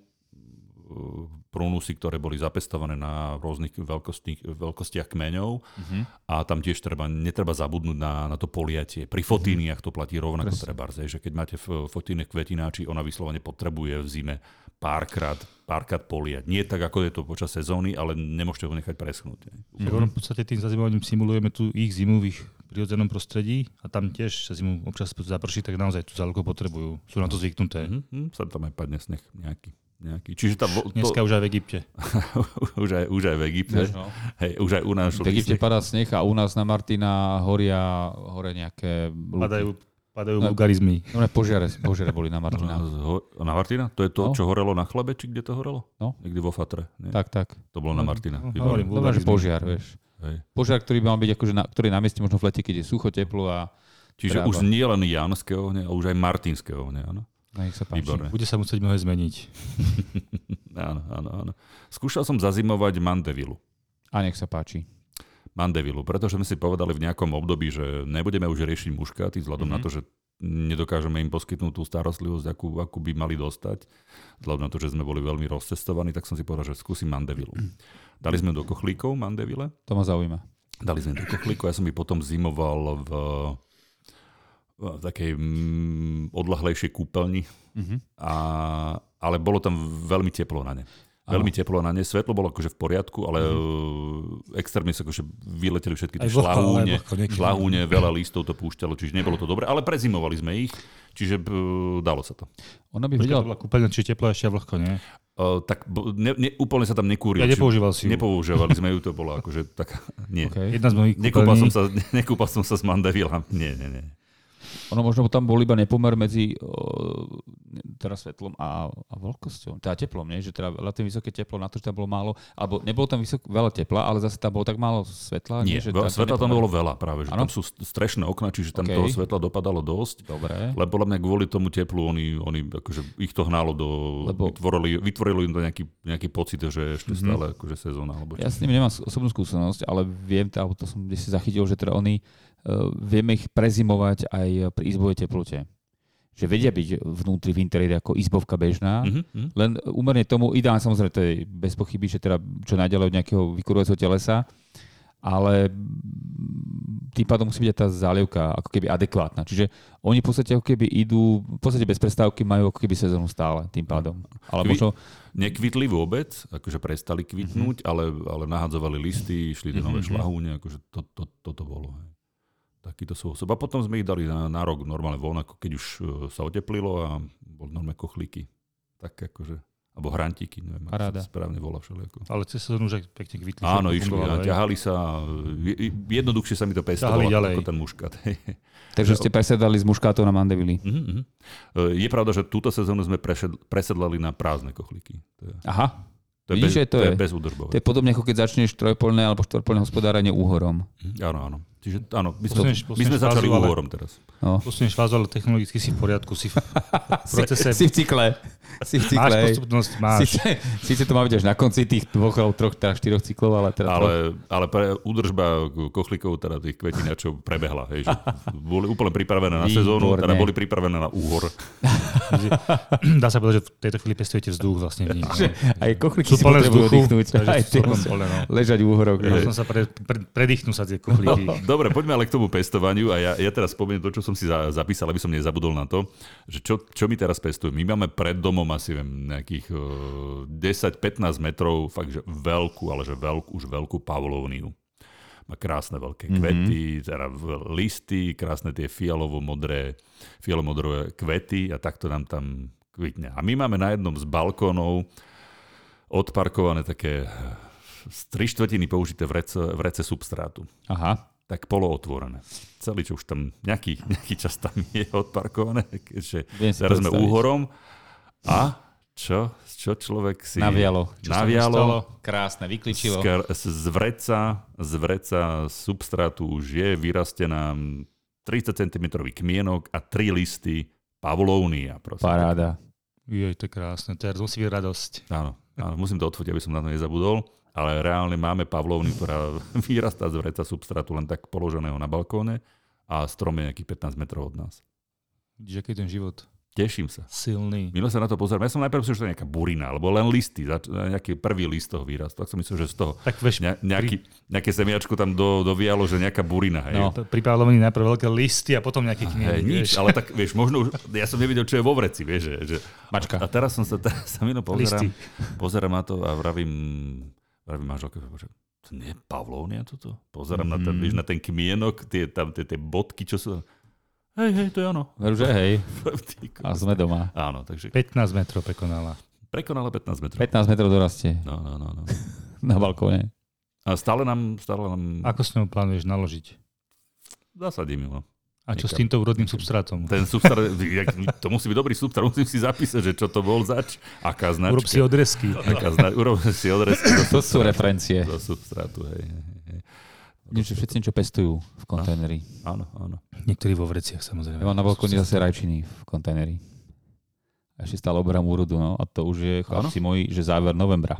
prúnusy, ktoré boli zapestované na rôznych veľkosti, veľkostiach kmeňov Mhm. a tam tiež treba, netreba zabudnúť na, na to poliatie. Pri fotíniach to platí rovnako Presne. treba, že keď máte fotíne kvetináči, ona vyslovene potrebuje v zime párkrát, párkrát poliať. Nie tak, ako je to počas sezóny, ale nemôžete ho nechať preschnúť. ne. Ono v podstate tým zazimovaním simulujeme tu ich zimu v ich prirodzenom prostredí a tam tiež sa zimu občas zaprší, tak naozaj tú záľuku potrebujú. Sú na to zvyknuté. Mhm, mhm, sa tam aj padne sneh nejaký. Nejaký. Čiže tá, to, Dneska už aj v Egypte. už, aj, už aj v Egypte. No. Hej, už aj u nás V Egypte padá sneh a u nás na Martina horia, horia nejaké... lúky. Padajú, padajú No. vulgarizmy. No, ne, požiare, požiare boli na Martina. Na Martina? To je to, No. čo horelo na chlebe, či kde to horelo? No. Niekde vo Fatre. Nie? Tak, tak. To bolo na Martina. No, hovorím, že vulgarizmy. požiar, vieš. Hej. Požiar, ktorý by mal byť akože na, ktorý na mieste možno v lete, keď je sucho, teplo a Čiže Práva. už nie len Janské ohne, ale už aj Martinské ohne, áno? No, nech sa páči. Výborné. Bude sa musieť mnohé zmeniť. Áno, áno, áno. Skúšal som zazimovať Mandevilu. A nech sa páči. Mandevilu, pretože sme si povedali v nejakom období, že nebudeme už riešiť muškáty vzhľadom Mhm. na to, že nedokážeme im poskytnúť tú starostlivosť, akú, akú by mali dostať. Vzhľadom na to, že sme boli veľmi rozcestovaní, tak som si povedal, že skúsim Mandevilu. Dali sme do kochlíkov Mandevile, To ma zaujíma. dali sme do kochlíkov, ja som ich potom zimoval v, v takej mm, odlahlejšej kúpeľni, Mhm. a, ale bolo tam veľmi teplo na ne. veľmi teplo na ne. Svetlo bolo akože v poriadku, ale mm. extrémne sa akože vyleteli všetky tie šlahúne, šlahúne, veľa listov to púšťalo, čiže nebolo to dobre, ale prezimovali sme ich, čiže b, dalo sa to. Ona by vedela... bola kúpeľňa, či teplo ešte vlhko, nie? Uh, tak ne, ne, úplne sa tam nekúril. Ja nepoužíval si ju. Nepoužívali sme ju, to bolo akože tak, nie. Okay. Jedna z mojich Nekúpal som, sa, nekúpal som sa s Mandevila. Nie, nie, nie. Ono možno tam bol iba nepomer medzi teda svetlom a, a vlhkosťou. Teda teplom, nie? Že teda relatívne vysoké teplo na to, že tam bolo málo, alebo nebolo tam vysok, veľa tepla, ale zase tam bolo tak málo svetla. Nie, že veľa- tá- svetla tam bolo veľa práve, že Áno? tam sú strešné okna, čiže tam OK. toho svetla dopadalo dosť. Dobre. Lebo podľa mňa kvôli tomu teplu oni, oni akože ich to hnalo do... Lebo- Vytvorili, vytvorilo im to nejaký, nejaký pocit, že ešte Mhm. stále akože sezóna. Alebo Ja s nimi nemám osobnú skúsenosť, ale viem, alebo to som kde si zachytil, že teda oni vieme ich prezimovať aj pri izbovej teplote. Že vedia byť vnútri v interiéri ako izbovka bežná, Mhm, mhm. len úmerne tomu, ideálne samozrejme, to je bez pochyby, že teda čo najďalej od nejakého vykurujúceho telesa, ale tým pádom musí byť aj tá zálievka ako keby adekvátna. Čiže oni v podstate ako keby idú, v podstate bez prestávky majú ako keby sezónu stále tým pádom. Ale možno, Nekvitli vôbec, akože prestali kvitnúť, Mhm. ale, ale nahadzovali listy, išli do nové Mhm. šlahúne, akože to, to, toto bolo. Hej. Takýto spôsob. A potom sme ich dali na, na rok normálne von, ako keď už e, sa oteplilo a boli normálne kochlíky. Tak akože, alebo hrantíky, neviem, ako sa správne volá všelijako. ale cez sezónu už aj pekne kvitli. Áno, išli a ťahali sa. je- je- Jednoduchšie sa mi to pestovalo ako ten muškat. takže ste presedali z muškátov na mandevily. Mhm, mhm. E, Je pravda, že túto sezónu sme prešed- presedlali na prázdne kochlíky. To je, Aha, to je, Vidíš, bez, to to je je- bezúdržbové. to je podobne ako keď začneš trojpoľné alebo štvorpoľné hospodárenie úhorom. Mhm, Áno, áno. Čiže áno, my, sme, Posuneš- my sme posuneš začali fázu, ale- úhorom teraz. No. Posunieš fázu, ale technologicky si v poriadku, si v procese. Si v cykle. Si v máš cykle. hej. postupnosť, máš. Síce, síce to má byť až na konci tých dvoch troch, teda štyroch cyklov, ale teda troch. Ale, ale pre údržba kochlíkov, teda tých kvetináčov prebehla. Hej, že boli úplne pripravené na sezónu, teda boli pripravené na úhor. Dá sa povedať, že v tejto chvíli pestujete vzduch vlastne v nich. Že aj kochlíky Sú si potrebujú takže Aj plné, no. ležať v úhoroch. Ja som sa pre, pre, predýchnú sa tie kochlíky. Dobre, poďme ale k tomu pestovaniu a ja, ja teraz spomeniem to, čo som si za, zapísal, aby som nezabudol na to, že čo, čo my teraz pestujeme. My máme pred domom asi viem, nejakých uh, 10-15 metrov, fakt, že veľkú, ale že veľkú, už veľkú pavlovniu. Má krásne veľké kvety, mm-hmm. teda listy, krásne tie fialovo-modré, fialovo-modré kvety a takto nám tam kvitne. A my máme na jednom z balkónov odparkované také z tri štvrtiny použité vrece, vrece substrátu Aha. Tak polootvorené. Celý, čo už tam nejaký, nejaký čas tam je odparkované, keďže teraz sme úhorom. A čo, čo človek si... Navialo. Čo mi stalo? Navialo. Krásne, vykličilo. Z, z vreca, z vreca substrátu už je vyrastená 30 cm kmienok a 3 listy. Prosím. Paráda. Jej, to je krásne. Teraz musí byť radosť. Áno, áno, musím to odfotiť, aby som na to nezabudol. Ale reálne máme pavlovny, ktorá vyrastá z vreca substrátu len tak položeného na balkóne a strom je nejakých 15 metrov od nás. Vidíš, aký ten život Teším sa. silný. Milo sa na to pozerám. Ja som najprv myslel, že to je nejaká burina, alebo len listy, nejaký prvý list toho výrastu. Tak som myslel, že z toho Tak vieš, ne, nejaký, nejaké semiačko tam do, dovialo, že nejaká burina. Hej. No. pri Pavlovni najprv veľké listy a potom nejaký Hej, kmienok. nič, ale tak vieš, možno už, ja som nevidel, čo je vo vreci, vieš, že, že Mačka. A teraz som sa, teraz sa milo pozerám, Listy. pozerám na to a vravím, vravím manželke, že to nie je Pavlovnia toto? Pozerám mm. na, ten, Mhm. vieš, na ten kmienok, tie, tam, tie, tie bodky, čo sú... Hej, hej, to je ono. Veru, že hej. A sme doma. Áno, takže 15 metrov prekonala. prekonala 15 metrov. 15 metrov dorastie No, no, no, no. na balkóne. A stále nám, stále nám Ako s ňou plánuješ naložiť? zasadím ju. A čo s Niekam. týmto úrodným substrátom? Ten substrát, to musí byť dobrý substrát, musím si zapísať, že čo to bol zač, aká značka. Urob si odrezky. Aká zna- urob si odrezky do To sú referencie. Do substrátu, hej. Niečo, všetci niečo pestujú v kontajneri. Áno, áno. Niektorí vo vreciach samozrejme. Ja mám na balkóne zase rajčiny v kontajneri. A ešte stále oberám úrodu, no. A to už je, chlapci moji, že záver novembra.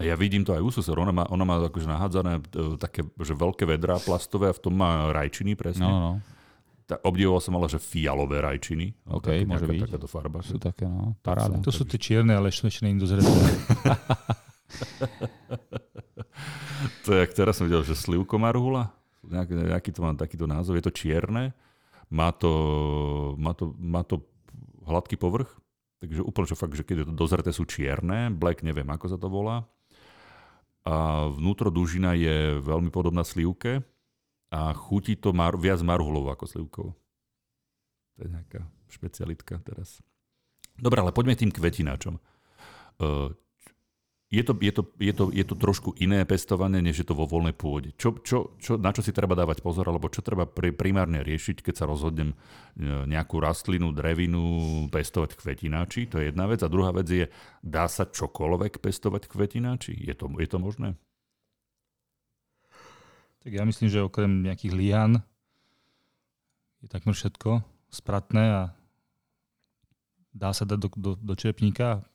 Ja vidím to aj u sused. Ona má, ona má akože nahádzané e, také, že veľké vedrá plastové a v tom má rajčiny presne. No, no, Ta, obdivoval som ale, že fialové rajčiny. No, OK, také, môže byť. Takáto farba. Sú také, no. Paráda. To sú tie čierne, ale ešte ešte nie je dozreté. To je, jak teraz som videl, že slivko marhula. Nejaký, nejaký to má takýto názov. Je to čierne. Má to, má to, má to hladký povrch. Takže úplne, že fakt, že keď je to dozreté, sú čierne, black neviem, ako sa to volá. A vnútro dužina je veľmi podobná slivke a chutí to mar, viac marhulov ako slivkou. To je nejaká špecialitka teraz. Dobre, ale poďme tým kvetináčom. Uh, je to, je, to, je, to, je to trošku iné pestovanie, než je to vo voľnej pôde. Čo, čo, čo, na čo si treba dávať pozor, alebo čo treba pri, primárne riešiť, keď sa rozhodnem e, nejakú rastlinu, drevinu pestovať kvetináči, to je jedna vec. A druhá vec je, dá sa čokoľvek pestovať kvetináči? Je to, je to možné? Tak ja myslím, že okrem nejakých lian je takmer všetko spratné a dá sa dať do, do, do čerpníka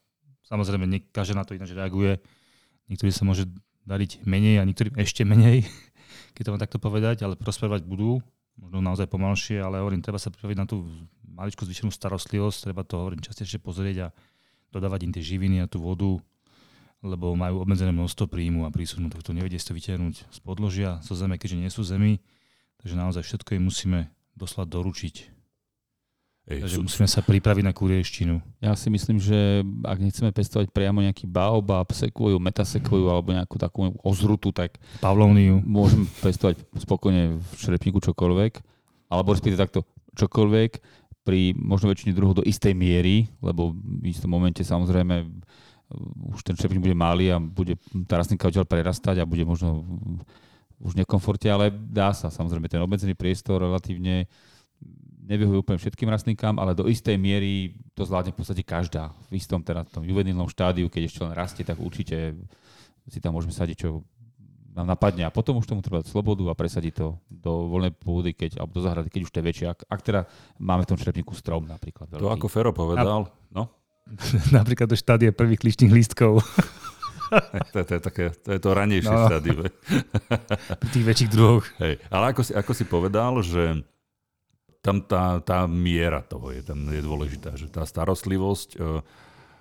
Samozrejme, nie, každý na to ináč reaguje. Niektorí sa môže dariť menej a niektorým ešte menej, keď to mám takto povedať, ale prosperovať budú, možno naozaj pomalšie, ale hovorím, treba sa pripraviť na tú maličku zvyšenú starostlivosť, treba to hovorím častejšie pozrieť a dodávať im tie živiny a tú vodu, lebo majú obmedzené množstvo príjmu a prísunu, to nevedie si to vytiahnuť z podložia, zo zeme, keďže nie sú zemi, takže naozaj všetko im musíme doslať doručiť. Ej, Takže sú... musíme sa pripraviť na kurieštinu. Ja si myslím, že ak nechceme pestovať priamo nejaký baobab, sekvoju, metasekvoju alebo nejakú takú ozrutu, tak Pavlovniu. môžem pestovať spokojne v šrepníku čokoľvek. Alebo respektíve takto čokoľvek pri možno väčšine druhov do istej miery, lebo v istom momente samozrejme už ten šrepník bude malý a bude tá rastlinka odtiaľ prerastať a bude možno už nekomforte, ale dá sa samozrejme ten obmedzený priestor relatívne nevyhovuje úplne všetkým rastlinkám, ale do istej miery to zvládne v podstate každá. V istom teda tom juvenilnom štádiu, keď ešte len rastie, tak určite si tam môžeme sadiť, čo nám napadne a potom už tomu treba slobodu a presadiť to do voľnej pôdy, keď, alebo do zahrady, keď už to je väčšie. Ak, ak teda máme v tom črepníku strom napríklad. Veľký. To ako Fero povedal, no? napríklad do štádie prvých kličných lístkov. to, to, je také, to je to ranejšie no. štádium. Pri tých väčších druhoch. Hej. Ale ako si, ako si povedal, že tam tá, tá miera toho je, tam je dôležitá, že tá starostlivosť e,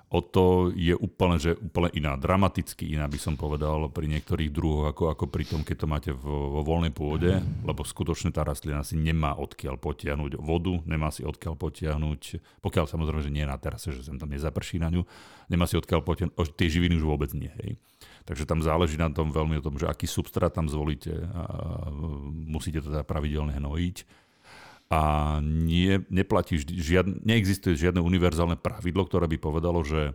o to je úplne, že úplne iná, dramaticky iná by som povedal pri niektorých druhoch, ako, ako pri tom, keď to máte vo, vo voľnej pôde, lebo skutočne tá rastlina si nemá odkiaľ potiahnuť vodu, nemá si odkiaľ potiahnuť, pokiaľ samozrejme, že nie na terase, že sem tam nezaprší na ňu, nemá si odkiaľ potiahnuť, tie živiny už vôbec nie. Hej. Takže tam záleží na tom veľmi o tom, že aký substrát tam zvolíte a musíte to teda pravidelne hnojiť a nie, neplatí žiadne, neexistuje žiadne univerzálne pravidlo, ktoré by povedalo, že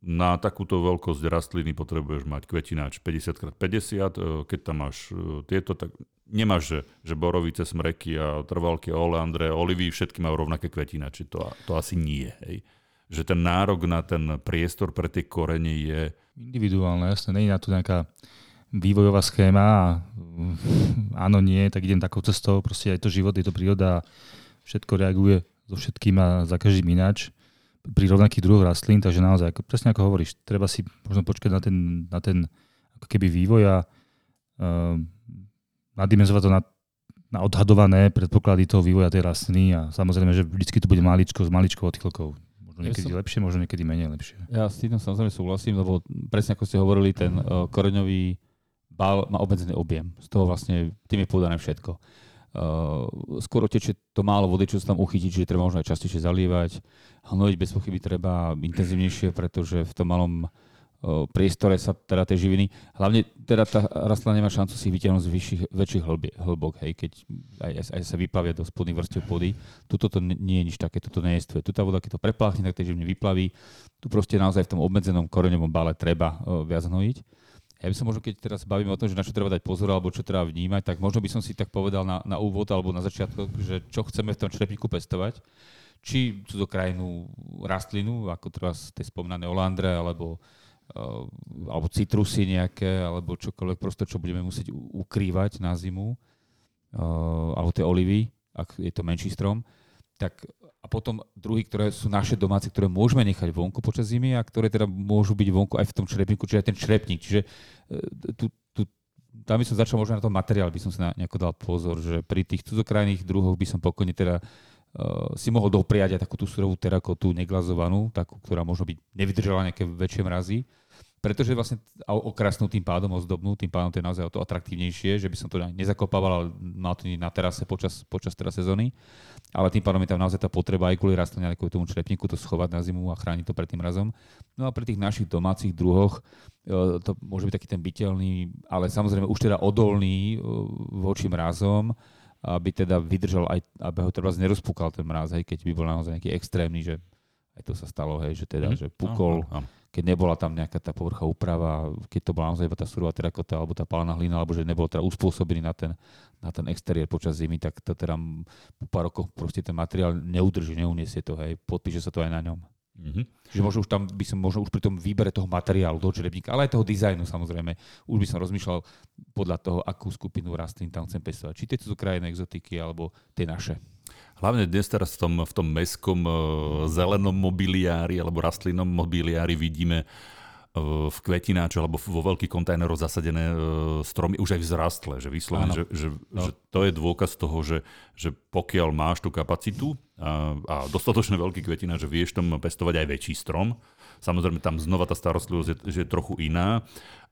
na takúto veľkosť rastliny potrebuješ mať kvetináč 50x50, e, keď tam máš e, tieto, tak nemáš, že, že borovice, smreky a trvalky, oleandre, olivy, všetky majú rovnaké kvetináče. To, to asi nie. Hej. Že ten nárok na ten priestor pre tie korene je... Individuálne, jasne. Nie je na to nejaká vývojová schéma a áno, nie, tak idem takou cestou, proste aj to život, je to príroda, všetko reaguje so všetkým a za každým ináč pri rovnakých druhoch rastlín, takže naozaj, ako, presne ako hovoríš, treba si možno počkať na ten, na ten ako keby vývoj a uh, nadimenzovať to na, na odhadované predpoklady toho vývoja tej rastliny a samozrejme, že vždycky to bude maličko s maličkou odchylkou. Možno niekedy ja som... lepšie, možno niekedy menej lepšie. Ja s tým samozrejme súhlasím, lebo presne ako ste hovorili, ten uh, koreňový bal má obmedzený objem. Z toho vlastne tým je podané všetko. Uh, skôr teče to málo vody, čo sa tam uchytiť, čiže treba možno aj častejšie zalievať. Hnojiť bez pochyby treba intenzívnejšie, pretože v tom malom uh, priestore sa teda tie živiny, hlavne teda tá rastlina nemá šancu si vytiahnuť z vyšších, väčších hlbok, hej, keď aj, aj sa vyplavia do spodných vrstiev pôdy. Tuto to nie je nič také, toto nejestvuje. Tu tá voda, keď to prepláchne, tak tie živiny vyplaví. Tu proste naozaj v tom obmedzenom koreňovom bale treba uh, viac hnojiť. Ja by som možno, keď teraz bavíme o tom, že na čo treba dať pozor alebo čo treba vnímať, tak možno by som si tak povedal na, na úvod alebo na začiatku, že čo chceme v tom črepníku pestovať. Či do krajinu rastlinu, ako teraz tie spomínané olandre, alebo, uh, alebo citrusy nejaké, alebo čokoľvek proste, čo budeme musieť ukrývať na zimu, uh, alebo tie olivy, ak je to menší strom, tak a potom druhy, ktoré sú naše domáce, ktoré môžeme nechať vonku počas zimy a ktoré teda môžu byť vonku aj v tom črepníku, čiže aj ten črepník. Čiže e, tu, tu, tam by som začal možno na tom materiál, by som si na, nejako dal pozor, že pri tých cudzokrajných druhoch by som pokojne teda uh, si mohol dopriať aj takú tú surovú terakotu neglazovanú, takú, ktorá možno by nevydržala nejaké väčšie mrazy. Pretože vlastne okrasnú tým pádom, ozdobnú, tým pádom to je naozaj o to atraktívnejšie, že by som to nezakopával, ale mal to na terase počas, počas teraz sezóny. Ale tým pádom je tam naozaj tá potreba aj kvôli rastline, aj kvôli tomu črepníku to schovať na zimu a chrániť to pred tým razom. No a pri tých našich domácich druhoch e, to môže byť taký ten bytelný, ale samozrejme už teda odolný e, voči mrazom, aby teda vydržal aj, aby ho treba nerozpúkal ten mraz, hej, keď by bol naozaj nejaký extrémny, že aj to sa stalo, hej, že teda, mm. že pukol, no, no, no keď nebola tam nejaká tá povrcha úprava, keď to bola naozaj iba tá surová terakota alebo tá palaná hlina, alebo že nebol teda uspôsobený na ten, na ten exteriér počas zimy, tak to teda po pár rokoch proste ten materiál neudrží, neuniesie to, hej, podpíše sa to aj na ňom. Mm-hmm. Čiže možno už tam by som možno už pri tom výbere toho materiálu, toho črepníka, ale aj toho dizajnu samozrejme, už by som rozmýšľal podľa toho, akú skupinu rastlín tam chcem pestovať. Či tie sú krajné exotiky, alebo tie naše. Hlavne dnes teraz v tom, v tom meskom uh, zelenom mobiliári alebo rastlinnom mobiliári vidíme uh, v kvetináči alebo vo veľkých kontajneroch zasadené uh, stromy už aj vzrastlé, že vyslovene, že, že, no. že to je dôkaz toho, že, že pokiaľ máš tú kapacitu a, a dostatočne veľký kvetina, že vieš tam pestovať aj väčší strom, samozrejme tam znova tá starostlivosť je, že je trochu iná,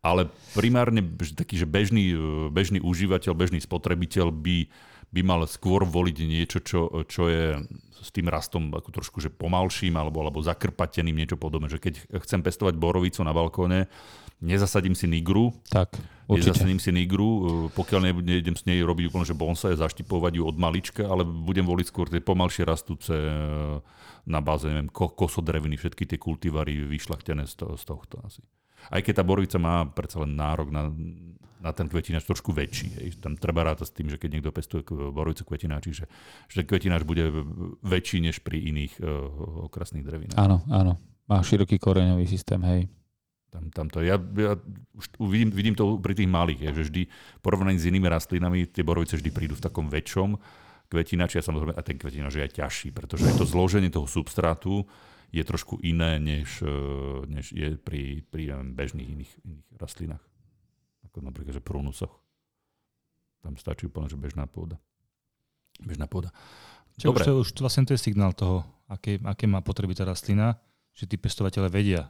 ale primárne taký, že bežný, bežný užívateľ, bežný spotrebiteľ by by mal skôr voliť niečo, čo, čo je s tým rastom ako trošku že pomalším alebo, alebo zakrpateným, niečo podobné. Že keď chcem pestovať borovicu na balkóne, nezasadím si nigru, tak, určite. nezasadím si nigru, pokiaľ nejdem s nej robiť úplne, že bonsai, zaštipovať ju od malička, ale budem voliť skôr tie pomalšie rastúce na báze, neviem, kosodreviny, všetky tie kultivary vyšlachtené z, to, z tohto asi. Aj keď tá borovica má predsa len nárok na na ten kvetináč trošku väčší. Hej. Tam treba rátať s tým, že keď niekto pestuje borovicu kvetináči, že, že kvetináč bude väčší než pri iných uh, okrasných drevinách. Áno, áno. Má široký koreňový systém, hej. Tam, tam to, ja, ja už vidím, vidím to pri tých malých, je, že vždy porovnaní s inými rastlinami tie borovice vždy prídu v takom väčšom kvetináči a samozrejme a ten kvetináč je aj ťažší, pretože aj to zloženie toho substrátu je trošku iné, než, e, než je pri, pri bežných iných, iných rastlinách ako napríklad, že prúnusoch. Tam stačí úplne, že bežná pôda. Bežná pôda. Čo Dobre. Už, už vlastne to je signál toho, aké, aké má potreby tá rastlina, že tí pestovateľe vedia,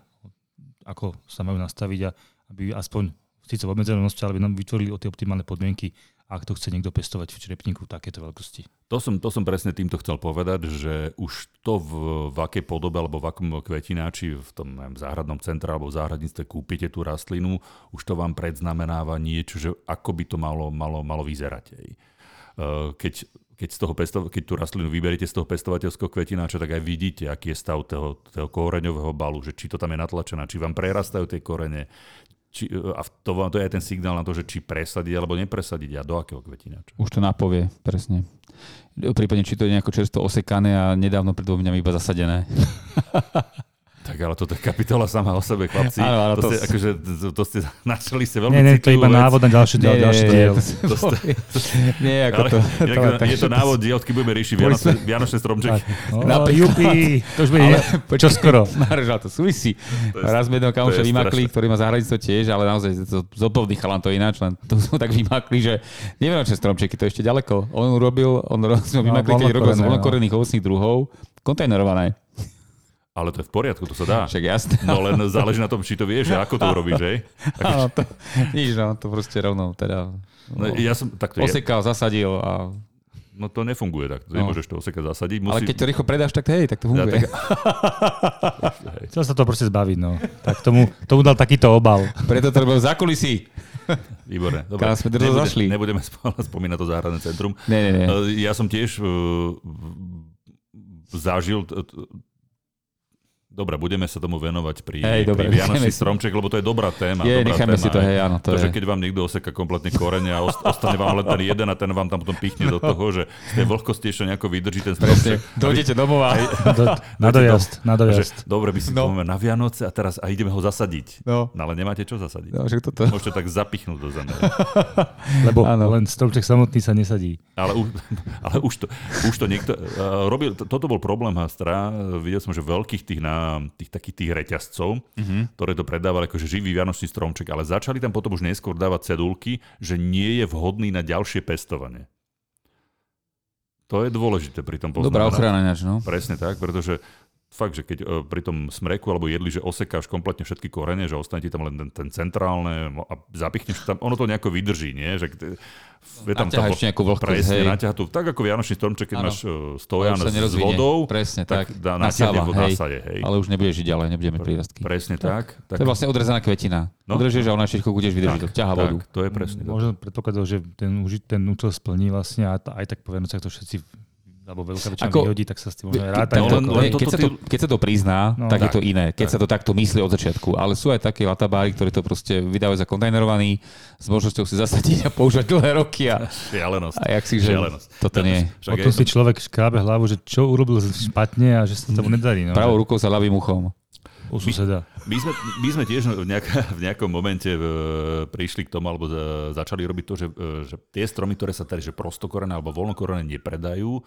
ako sa majú nastaviť a aby aspoň síce v obmedzenosti, ale by nám vytvorili o tie optimálne podmienky, ak to chce niekto pestovať v črepníku takéto veľkosti. To som, to som presne týmto chcel povedať, že už to v, v akej podobe alebo v akom kvetináči v tom neviem, záhradnom centre alebo v záhradníctve kúpite tú rastlinu, už to vám predznamenáva niečo, že ako by to malo, malo, malo vyzerať. Aj. Keď keď, z toho pestov, keď tú rastlinu vyberiete z toho pestovateľského kvetináča, tak aj vidíte, aký je stav toho, toho koreňového balu, že či to tam je natlačené, či vám prerastajú tie korene, či, a to, to je aj ten signál na to, že či presadiť alebo nepresadiť a do akého kvetináča. Už to napovie, presne. Prípadne, či to je nejako čerstvo osekané a nedávno pred dvomi iba zasadené. Tak ale toto je kapitola sama o sebe, chlapci. Áno, áno, to, to, ste, akože, to, to ste načali ste veľmi Nie, nie, to je iba návod na ďalší, nie, ďalší diel. To, to, nie, ako to, to, to, to, je to návod diel, keď budeme riešiť Vianočné, Vianočné stromčeky. No, jupi, to už bude čo skoro. Nárežal to súvisí. Raz sme jedného kamoša vymakli, ktorý má zahranicu tiež, ale naozaj to zodpovný chalan to ináč, len to sme tak vymakli, že Vianočné stromčeky, to je ešte ďaleko. On urobil, on sme no, vymakli, keď robil z voľnokorených ovocných druhov, kontajnerované. Ale to je v poriadku, to sa dá. Však jasné. No len záleží na tom, či to vieš ako to urobíš, že? Áno, to, nič, no, to proste rovno teda... No, ja som, tak to osekal, je. zasadil a... No to nefunguje tak. No. Nemôžeš to osekať zasadiť. Musí... Ale keď to rýchlo predáš, tak to hej, tak to funguje. Ja, tak... Chcel sa to proste zbaviť, no. Tak tomu, tomu dal takýto obal. Preto to robil za kulisy. Výborné. Dobre. Kam sme Nebude, zašli. Nebudeme spomínať to záhradné centrum. Nie, nie, nie. Ja som tiež uh, zažil Dobre, budeme sa tomu venovať pri, hej, pri Vianočný stromček, lebo to je dobrá téma. Je, dobrá necháme téma, si to, hej, áno. To to, je. keď vám niekto oseka kompletne korene a ostane vám len ten jeden a ten vám tam potom pichne do toho, že z tej vlhkosti ešte nejako vydrží ten stromček. Dojdete domov a... Do, na dojazd, na dojazd. Že, dobre, by si no. na Vianoce a teraz a ideme ho zasadiť. No. no ale nemáte čo zasadiť. No, že toto... Môžete tak zapichnúť do zeme. lebo áno. len stromček samotný sa nesadí. Ale, už, ale už, to, už to niekto... Uh, robil, to, toto bol problém Hastra. Videl som, že veľkých tých, na, tých takých tých reťazcov, uh-huh. ktoré to predávali ako živý vianočný stromček, ale začali tam potom už neskôr dávať cedulky, že nie je vhodný na ďalšie pestovanie. To je dôležité pri tom poznamenať. Dobrá ochrana ináč, no. Presne tak, pretože fakt, že keď e, pri tom smreku alebo jedli, že osekáš kompletne všetky korene, že ostane ti tam len ten, ten centrálne a zapichneš tam, ono to nejako vydrží, nie? Že, je tam tam nejakú vlhkosť, presne, naťaha tu, tak ako Vianočný stromček, keď ano. máš e, stojan s vodou, presne, tak, tak nasáva, hej, nasade, hej. Ale už nebudeš žiť ďalej, nebudeme prírastky. Presne tak. tak. To je vlastne odrezaná kvetina. No? Odrežeš a ona všetko budeš vydrží, to ťaha vodu. to je presne. Možno predpokladať, že ten, ten účel splní vlastne a aj tak po Vianocach to všetci alebo veľká väčšina ako, vyhodí, tak sa s tým môžeme rátať. No, no, keď, keď, sa to, keď sa to prizná, no, tak, tak je to iné. Keď tak. sa to takto myslí od začiatku. Ale sú aj také latabári, ktorí to proste vydávajú za kontajnerovaný s možnosťou si zasadiť a používať dlhé roky. A, Šialenosť. A jak si, že Šialenosť. toto nie. Potom si človek škrábe hlavu, že čo urobil špatne a že sa tomu nedarí. No. Pravou rukou sa ľavým uchom. U suseda. My, my, sme, my sme tiež v, nejak, v nejakom momente v, prišli k tomu, alebo začali robiť to, že, že tie stromy, ktoré sa tady, že prostokorené alebo voľnokorené nepredajú,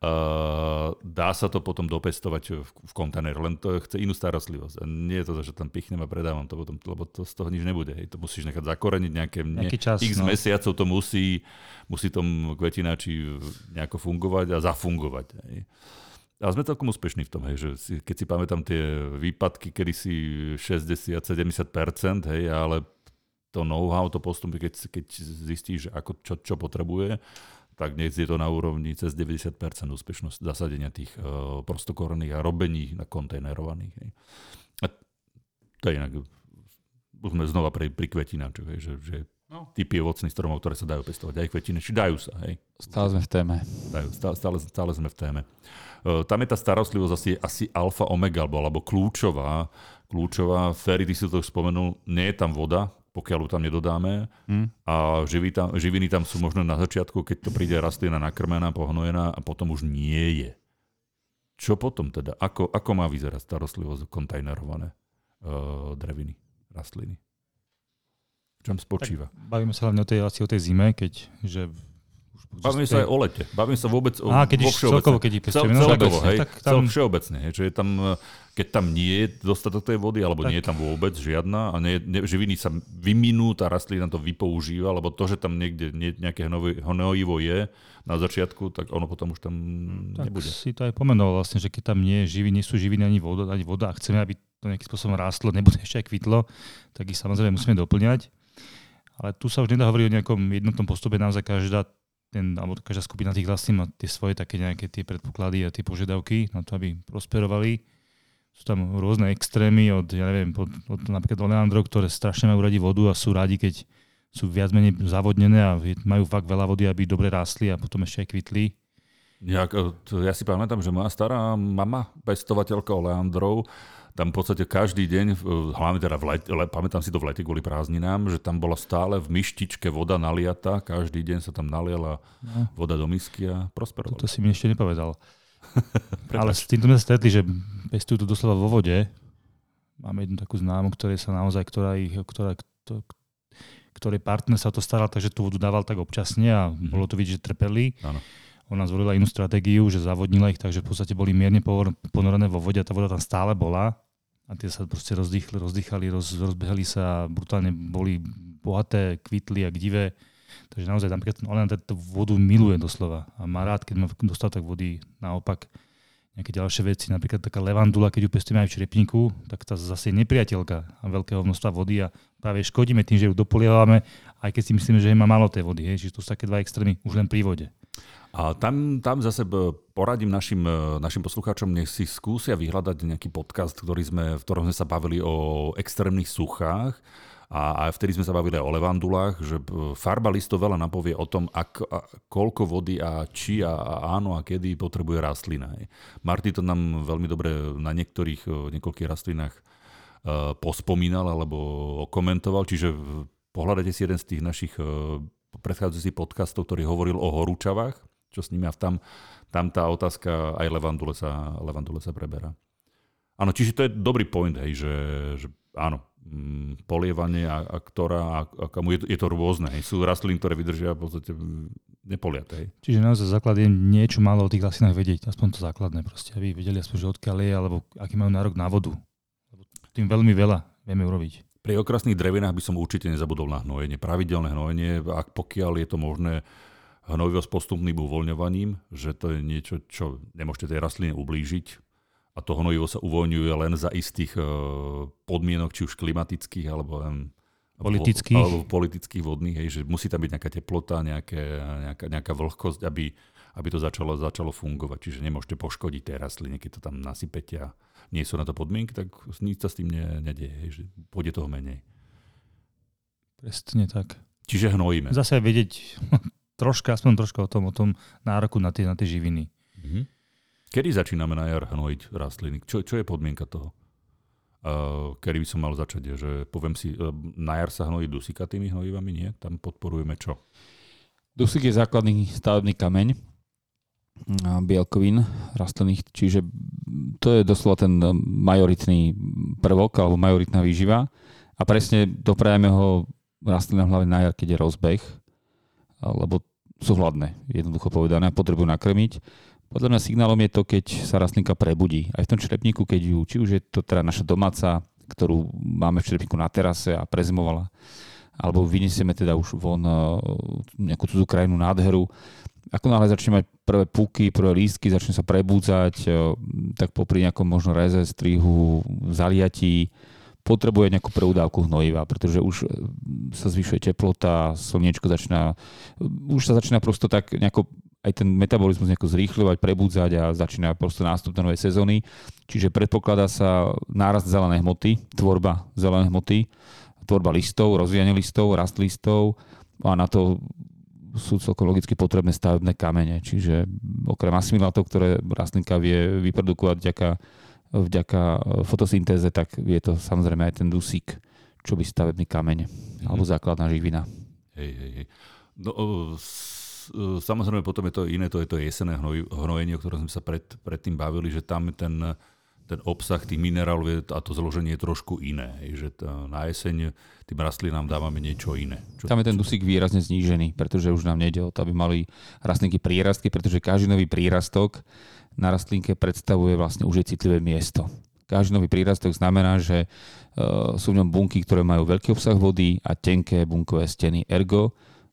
Uh, dá sa to potom dopestovať v, v kontajner, len to chce inú starostlivosť. A nie je to, že tam pichnem a predávam to potom, lebo to z toho nič nebude. Hej. To musíš nechať zakoreniť nejaké, Nejaký čas, x no. mesiacov, to musí, musí tom kvetináči nejako fungovať a zafungovať. Hej. A sme celkom úspešní v tom, hej, že si, keď si pamätám tie výpadky, kedy si 60-70%, hej, ale to know-how, to postup, keď, keď zistíš, ako, čo, čo potrebuje, tak dnes je to na úrovni cez 90% úspešnosť zasadenia tých uh, prostokorných a robení na kontajnerovaných. Hej. A to je inak, už sme znova pri, pri kvetináčoch, hej, že, že no. typy ovocných stromov, ktoré sa dajú pestovať, aj kvetiny, či dajú sa. Hej. Stále sme v téme. Dajú, stále, stále, stále sme v téme. Uh, tam je tá starostlivosť asi, asi alfa omega, alebo, alebo kľúčová. Kľúčová, Ferry, ty si to už spomenul, nie je tam voda, pokiaľ ju tam nedodáme. Hmm. A živý tam, živiny tam sú možno na začiatku, keď to príde rastlina nakrmená, pohnojená a potom už nie je. Čo potom teda? Ako, ako má vyzerať starostlivosť kontajnerované uh, dreviny, rastliny? V čom spočíva? Tak bavíme sa hlavne o tej, asi o tej zime, keď že Bavím sa aj o lete. Bavím sa vôbec o, Á, keď vo celkovo, keď. Cel, celkovo, hej. Tak tam... Všeobecne, hej. Že je tam, keď tam nie je dostatok tej vody, alebo tak. nie je tam vôbec žiadna a nie, ne, živiny sa vyminú, tá rastlina to vypoužíva, alebo to, že tam niekde nie, nejaké hnojivo je na začiatku, tak ono potom už tam tak nebude. si to aj pomenoval vlastne, že keď tam nie, je živiny, nie sú živiny ani voda, ani voda a chceme, aby to nejakým spôsobom rástlo, nebude ešte aj kvitlo, tak ich samozrejme musíme doplňať. Ale tu sa už nedá hovoriť o nejakom jednotnom postupe, naozaj každá ten, alebo každá skupina tých rastlín má tie svoje také nejaké tie predpoklady a tie požiadavky na to, aby prosperovali. Sú tam rôzne extrémy od, ja neviem, od, od napríklad oleandrov, ktoré strašne majú radi vodu a sú radi, keď sú viac menej zavodnené a majú fakt veľa vody, aby dobre rástli a potom ešte aj kvitli. Ja, ja si pamätám, že moja stará mama, pestovateľka oleandrov, tam v podstate každý deň, hlavne teda v lete, le, pamätám si to v lete kvôli prázdninám, že tam bola stále v myštičke voda naliata, každý deň sa tam naliala no. voda do misky a prosperovali. To si mi ešte nepovedal. Ale s týmto sme sa stretli, že pestujú to doslova vo vode. Máme jednu takú známu, ktoré sa naozaj, ktorá ich, ktorá, to, ktorý partner sa to staral, takže tú vodu dával tak občasne a mm-hmm. bolo to vidieť, že trpeli. Áno. Ona zvolila inú stratégiu, že zavodnila ich, takže v podstate boli mierne ponorené vo vode a tá voda tam stále bola. A tie sa proste rozdýchli, rozdýchali, roz, rozbehali sa a brutálne boli bohaté, kvitli a divé. Takže naozaj napríklad ten Oleander tú vodu miluje doslova a má rád, keď má dostatok vody. Naopak nejaké ďalšie veci, napríklad taká levandula, keď ju pestujeme aj v črepníku, tak tá zase je nepriateľka a veľkého množstva vody a práve škodíme tým, že ju dopolievame, aj keď si myslíme, že má málo tej vody. Hej. Čiže to sú také dva extrémy už len pri vode. A tam, tam zase poradím našim, e, našim poslucháčom, nech si skúsia vyhľadať nejaký podcast, ktorý sme, v ktorom sme sa bavili o extrémnych suchách a, a vtedy sme sa bavili o levandulách, že farba listov veľa napovie o tom, ak, a, koľko vody a či a, a áno a kedy potrebuje rastlina. Marty to nám veľmi dobre na niektorých, e, niekoľkých rastlinách uh, pospomínal alebo komentoval, čiže pohľadajte si jeden z tých našich uh, predchádzajúcich podcastov, ktorý hovoril o horúčavách, čo s nimi a tam, tam tá otázka aj levandule sa, levandule sa preberá. Áno, čiže to je dobrý point, hej, že, že áno, mm, polievanie a, a ktorá, a, a je, je to rôzne. Hej. Sú rastliny, ktoré vydržia v podstate nepoliate. Hej. Čiže naozaj základ je niečo málo o tých rastlinách vedieť, aspoň to základné proste, aby vedeli aspoň, že odkiaľ je, alebo aký majú nárok na vodu. Tým veľmi veľa vieme urobiť. Pri okrasných drevinách by som určite nezabudol na hnojenie. Pravidelné hnojenie, ak pokiaľ je to možné, hnojivo s postupným uvoľňovaním, že to je niečo, čo nemôžete tej rastline ublížiť a to hnojivo sa uvoľňuje len za istých uh, podmienok, či už klimatických alebo len Politických. Alebo politických vodných, hej, že musí tam byť nejaká teplota, nejaké, nejaká, nejaká vlhkosť, aby, aby to začalo, začalo fungovať. Čiže nemôžete poškodiť tie rastliny, keď to tam nasypete a nie sú na to podmienky, tak nič sa s tým ne, nedieje, hej, že pôjde toho menej. Presne tak. Čiže hnojíme. Zase vedieť troška, aspoň troška o tom, o tom nároku na tie, na tie živiny. Mhm. Kedy začíname na jar hnojiť rastliny? Čo, čo je podmienka toho? Uh, kedy by som mal začať, je, že poviem si, uh, na jar sa hnojí dusikatými hnojivami, nie? Tam podporujeme čo? Dusik je základný stavebný kameň bielkovín rastlinných, čiže to je doslova ten majoritný prvok alebo majoritná výživa a presne doprajeme ho rastlinám hlavne na jar, keď je rozbeh, lebo sú hladné, jednoducho povedané, a potrebujú nakrmiť podľa mňa signálom je to, keď sa rastlinka prebudí. Aj v tom črepníku, keď ju, či už je to teda naša domáca, ktorú máme v črepníku na terase a prezimovala, alebo vyniesieme teda už von eh, nejakú cudzú krajinu nádheru. Ako náhle začne mať prvé puky, prvé lístky, začne sa prebúdzať, eh, tak popri nejakom možno reze, strihu, zaliatí, potrebuje nejakú preudávku hnojiva, pretože už eh, sa zvyšuje teplota, slniečko začína, už sa začína prosto tak nejako aj ten metabolizmus nejako zrýchľovať, prebudzať a začína prosto nástup do novej sezóny. Čiže predpokladá sa nárast zelenej hmoty, tvorba zelenej hmoty, tvorba listov, rozvíjanie listov, rast listov a na to sú celkom logicky potrebné stavebné kamene. Čiže okrem asimilátov, ktoré rastlinka vie vyprodukovať vďaka, vďaka fotosyntéze, tak je to samozrejme aj ten dusík, čo by stavebný kameň mm-hmm. alebo základná živina. Hej, hej, hej. No, E, samozrejme potom je to iné, to je to jesené hnoj, hnojenie, o ktorom sme sa pred, predtým bavili, že tam ten, ten obsah tých minerálov je, a to zloženie je trošku iné. Že na jeseň tým rastlinám dávame niečo iné. Čo, tam je ten dusík výrazne znížený, pretože už nám nejde o to, aby mali rastlinky prírastky, pretože každý nový prírastok na rastlinke predstavuje vlastne už je citlivé miesto. Každý nový prírastok znamená, že uh, sú v ňom bunky, ktoré majú veľký obsah vody a tenké bunkové steny. Ergo,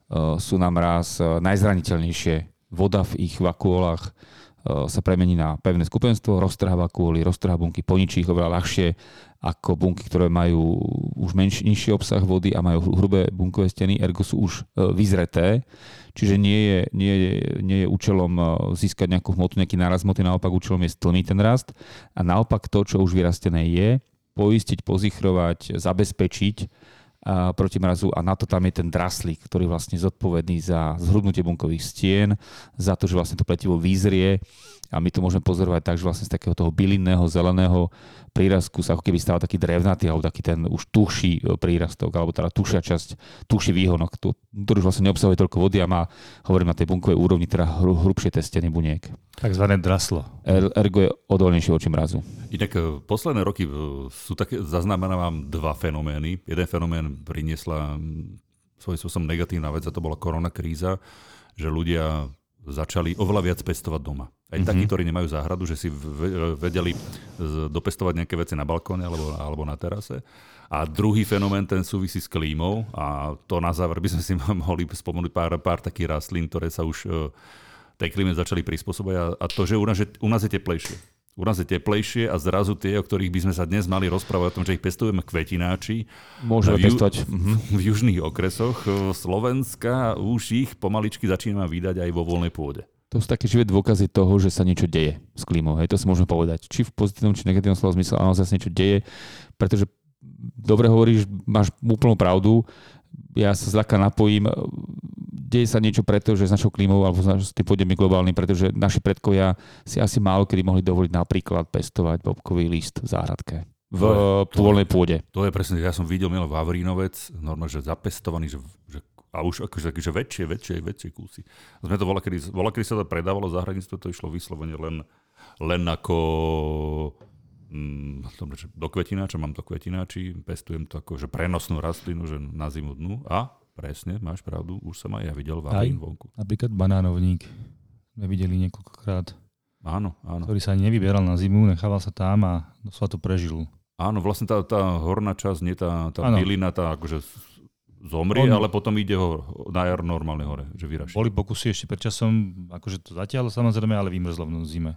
Eh, sú nám raz eh, najzraniteľnejšie. Voda v ich vakuolách sa premení na pevné skupenstvo, roztrhá vakuoly, roztrhá bunky, poničí ich oveľa ľahšie ako bunky, ktoré majú už menší, nižší obsah vody a majú hrubé bunkové steny, ergo sú už vyzreté. Čiže nie je, nie nie je účelom získať nejakú hmotu, nejaký náraz hmoty, naopak účelom je stlmiť ten rast. A naopak to, čo už vyrastené je, poistiť, pozichrovať, zabezpečiť, proti mrazu a na to tam je ten draslík, ktorý vlastne zodpovedný za zhrudnutie bunkových stien, za to, že vlastne to pletivo výzrie a my to môžeme pozorovať tak, že vlastne z takého toho bylinného, zeleného prírastku sa ako keby stával taký drevnatý alebo taký ten už tuší e, prírastok, alebo teda tušia časť, tuší výhonok, ktorý už vlastne neobsahuje toľko vody a má, hovorím na tej bunkovej úrovni, teda hru, hrubšie testenie buniek. Takzvané draslo. Er, ergo je odolnejšie voči mrazu. Inak e, posledné roky e, sú také, zaznamenávam dva fenomény. Jeden fenomén priniesla svojím spôsobom negatívna vec a to bola korona kríza, že ľudia začali oveľa viac pestovať doma. Aj mm-hmm. takí, ktorí nemajú záhradu, že si vedeli dopestovať nejaké veci na balkóne alebo, alebo na terase. A druhý fenomén, ten súvisí s klímou a to na záver by sme si mohli spomenúť pár, pár takých rastlín, ktoré sa už e, tej klíme začali prispôsobovať a, a to, že u nás, že u nás je teplejšie u nás je teplejšie a zrazu tie, o ktorých by sme sa dnes mali rozprávať o tom, že ich pestujeme kvetináči. Môžeme v, pestovať. V, v južných okresoch e, Slovenska už ich pomaličky začíname vydať aj vo voľnej pôde. To sú také živé dôkazy toho, že sa niečo deje s klímou. Hej, to si môžeme povedať. Či v pozitívnom, či negatívnom slova zmysle, ale sa niečo deje, pretože dobre hovoríš, máš úplnú pravdu. Ja sa zľaka napojím deje sa niečo preto, že s našou klímou alebo s tým pôjdeme globálnym, pretože naši predkovia si asi málo kedy mohli dovoliť napríklad pestovať bobkový list v záhradke v pôvodnej pôde. To je presne, ja som videl Milo Vavrínovec, normálne, že zapestovaný, že, že a už akože, že väčšie, väčšie, väčšie kusy. Sme to volá, kedy, volá, kedy sa to predávalo za hranictvo, to išlo vyslovene len, len ako mm, do kvetináča, mám to kvetináči, pestujem to ako že prenosnú rastlinu, že na zimu dnu a Presne, máš pravdu, už som aj ja videl Vavín vonku. Napríklad banánovník sme videli niekoľkokrát. Áno, áno. Ktorý sa ani nevyberal na zimu, nechával sa tam a doslova to prežil. Áno, vlastne tá, tá horná časť, nie tá, tá bylina, tá akože zomrie, On... ale potom ide ho na jar normálne hore, že vyraší. Boli pokusy ešte pred časom, akože to zatiaľ samozrejme, ale vymrzlo v zime.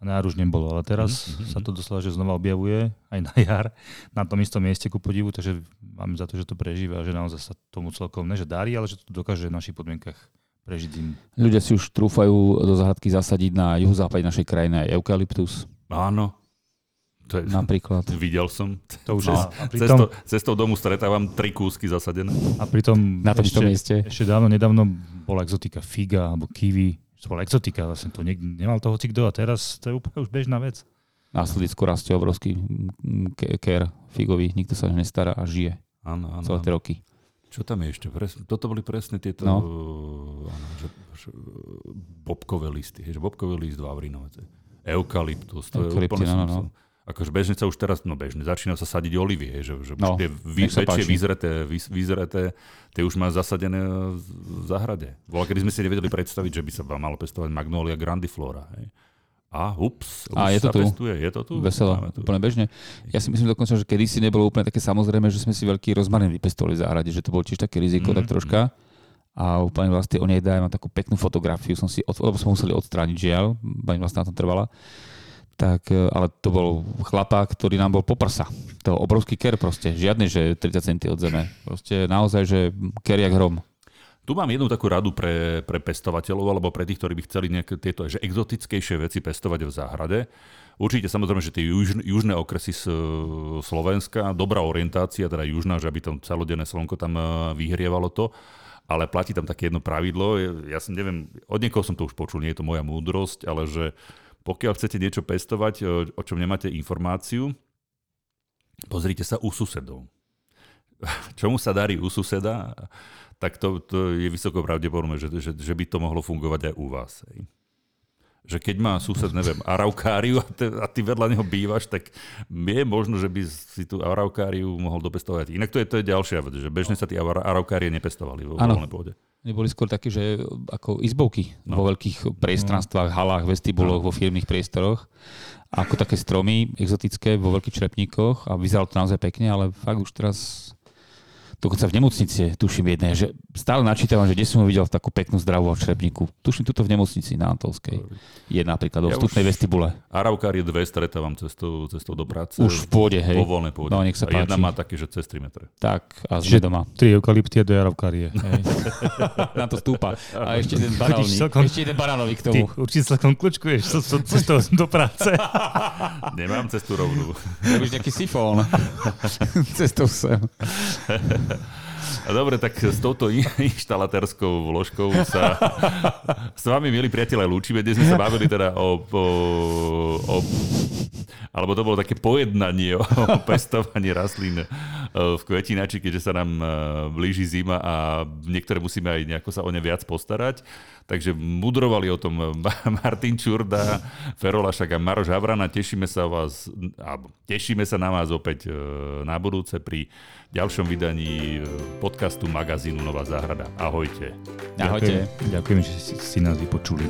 A na jar už nebolo. Ale teraz mm-hmm. sa to doslova, že znova objavuje aj na jar na tom istom mieste ku podivu, takže máme za to, že to prežíva, že naozaj sa tomu celkom ne, že darí, ale že to dokáže v našich podmienkach prežiť zimu. Ľudia si už trúfajú do záhradky zasadiť na juhozápade našej krajiny aj eukalyptus. Áno. To je, Napríklad. Videl som. To už Cez, a, a pritom, cestou, cestou domu stretávam tri kúsky zasadené. a pritom Na tom istom ešte, mieste. ešte dávno, nedávno bola exotika figa alebo kiwi. To bola exotika, vlastne to niekde, nemal to hoci kto a teraz to je úplne už bežná vec. Na sledicku rastie obrovský ke- ker figový, nikto sa nestará a žije Áno, áno. celé tie roky. Čo tam je ešte? Pres, toto boli presne tieto No. áno, že, že, bobkové listy. Že bobkové list to je Eukalyptus. To je Eukalypty, úplne no, no, no. som, akože bežne sa už teraz, no bežne, začína sa sadiť olivy, hej, že, že No, už tie sa väčšie vyzreté, vy, vyzreté, tie už má zasadené v záhrade. Bola, kedy sme si nevedeli predstaviť, že by sa malo pestovať Magnolia grandiflora. Hej. A ups, A je to tu. pestuje, je to tu? Veselo, tu. úplne bežne. Ja si myslím dokonca, že kedysi nebolo úplne také samozrejme, že sme si veľký rozmarín vypestovali v záhrade, že to bolo tiež také riziko, Mhm, tak troška. A pani vlastne o nej daj, mám takú peknú fotografiu, som si, od, lebo sme museli odstrániť žiaľ, pani vlastne na tom trvala. Tak, e, ale to bol chlapák, ktorý nám bol poprsa. To obrovský ker proste, žiadny, že 30 cm od zeme. Proste naozaj, že ker jak hrom. Tu mám jednu takú radu pre, pre pestovateľov alebo pre tých, ktorí by chceli nejaké tieto že exotickejšie veci pestovať v záhrade. Určite samozrejme, že tie juž, južné okresy z e, Slovenska, dobrá orientácia, teda južná, že aby tam celodenné slnko tam e, vyhrievalo to, ale platí tam také jedno pravidlo, ja som neviem, od niekoho som to už počul, nie je to moja múdrosť, ale že pokiaľ chcete niečo pestovať, e, o čom nemáte informáciu, pozrite sa u susedov. Čomu sa darí u suseda, tak to, to je vysoko pravdepodobné, že, že, že by to mohlo fungovať aj u vás. Hej. Že keď má sused, neviem, araukáriu a, te, a ty vedľa neho bývaš, tak je možno, že by si tú araukáriu mohol dopestovať. Inak to je, to je ďalšia vec, že bežne sa tí ara- araukárie nepestovali vo voľnej pôde. Neboli skôr také, že ako izbovky no. vo veľkých priestranstvách, halách, vestibuloch, vo firmných priestoroch. Ako také stromy exotické vo veľkých črepníkoch a vyzeralo to naozaj pekne, ale fakt už teraz dokonca v nemocnici, tuším jedné, že stále načítavam, že kde som ho videl takú peknú zdravú v črepníku. Tuším tuto v nemocnici na Antolskej. Je napríklad do Ja vstupnej vestibule. Araukárie dve stretávam cestou, cestou do práce. Už v pôde, hej. Vo voľnej pôde. No, nech sa a jedna páči. má také, že cez 3 metre. Tak, a sme doma. Tri eukalypty a dve jarovkárie. Hej. na to stúpa. A ešte jeden banánový. celkom- Ešte jeden banánový k Ty tomu. určite celkom kľúčkuješ so, so, cestou do práce. Nemám cestu rovnú. Robíš nejaký sifón. Cestou sem. A dobre, tak s touto in- inštalatérskou vložkou sa s vami, milí priatelia, lúčime. Dnes sme sa bavili teda o, o, o alebo to bolo také pojednanie o pestovaní rastlín e, v kvetinači, keďže sa nám e, blíži zima a niektoré musíme aj nejako sa o ne viac postarať. Takže mudrovali o tom Ma- Martin Čurda, Ferolašak a Maroš Havrana. Tešíme sa, vás, alebo tešíme sa na vás opäť e, na budúce pri ďalšom vydaní e, podcastu magazínu Nová záhrada. Ahojte. Ahojte. Ďakujem, ďakujem že si, si nás vypočuli.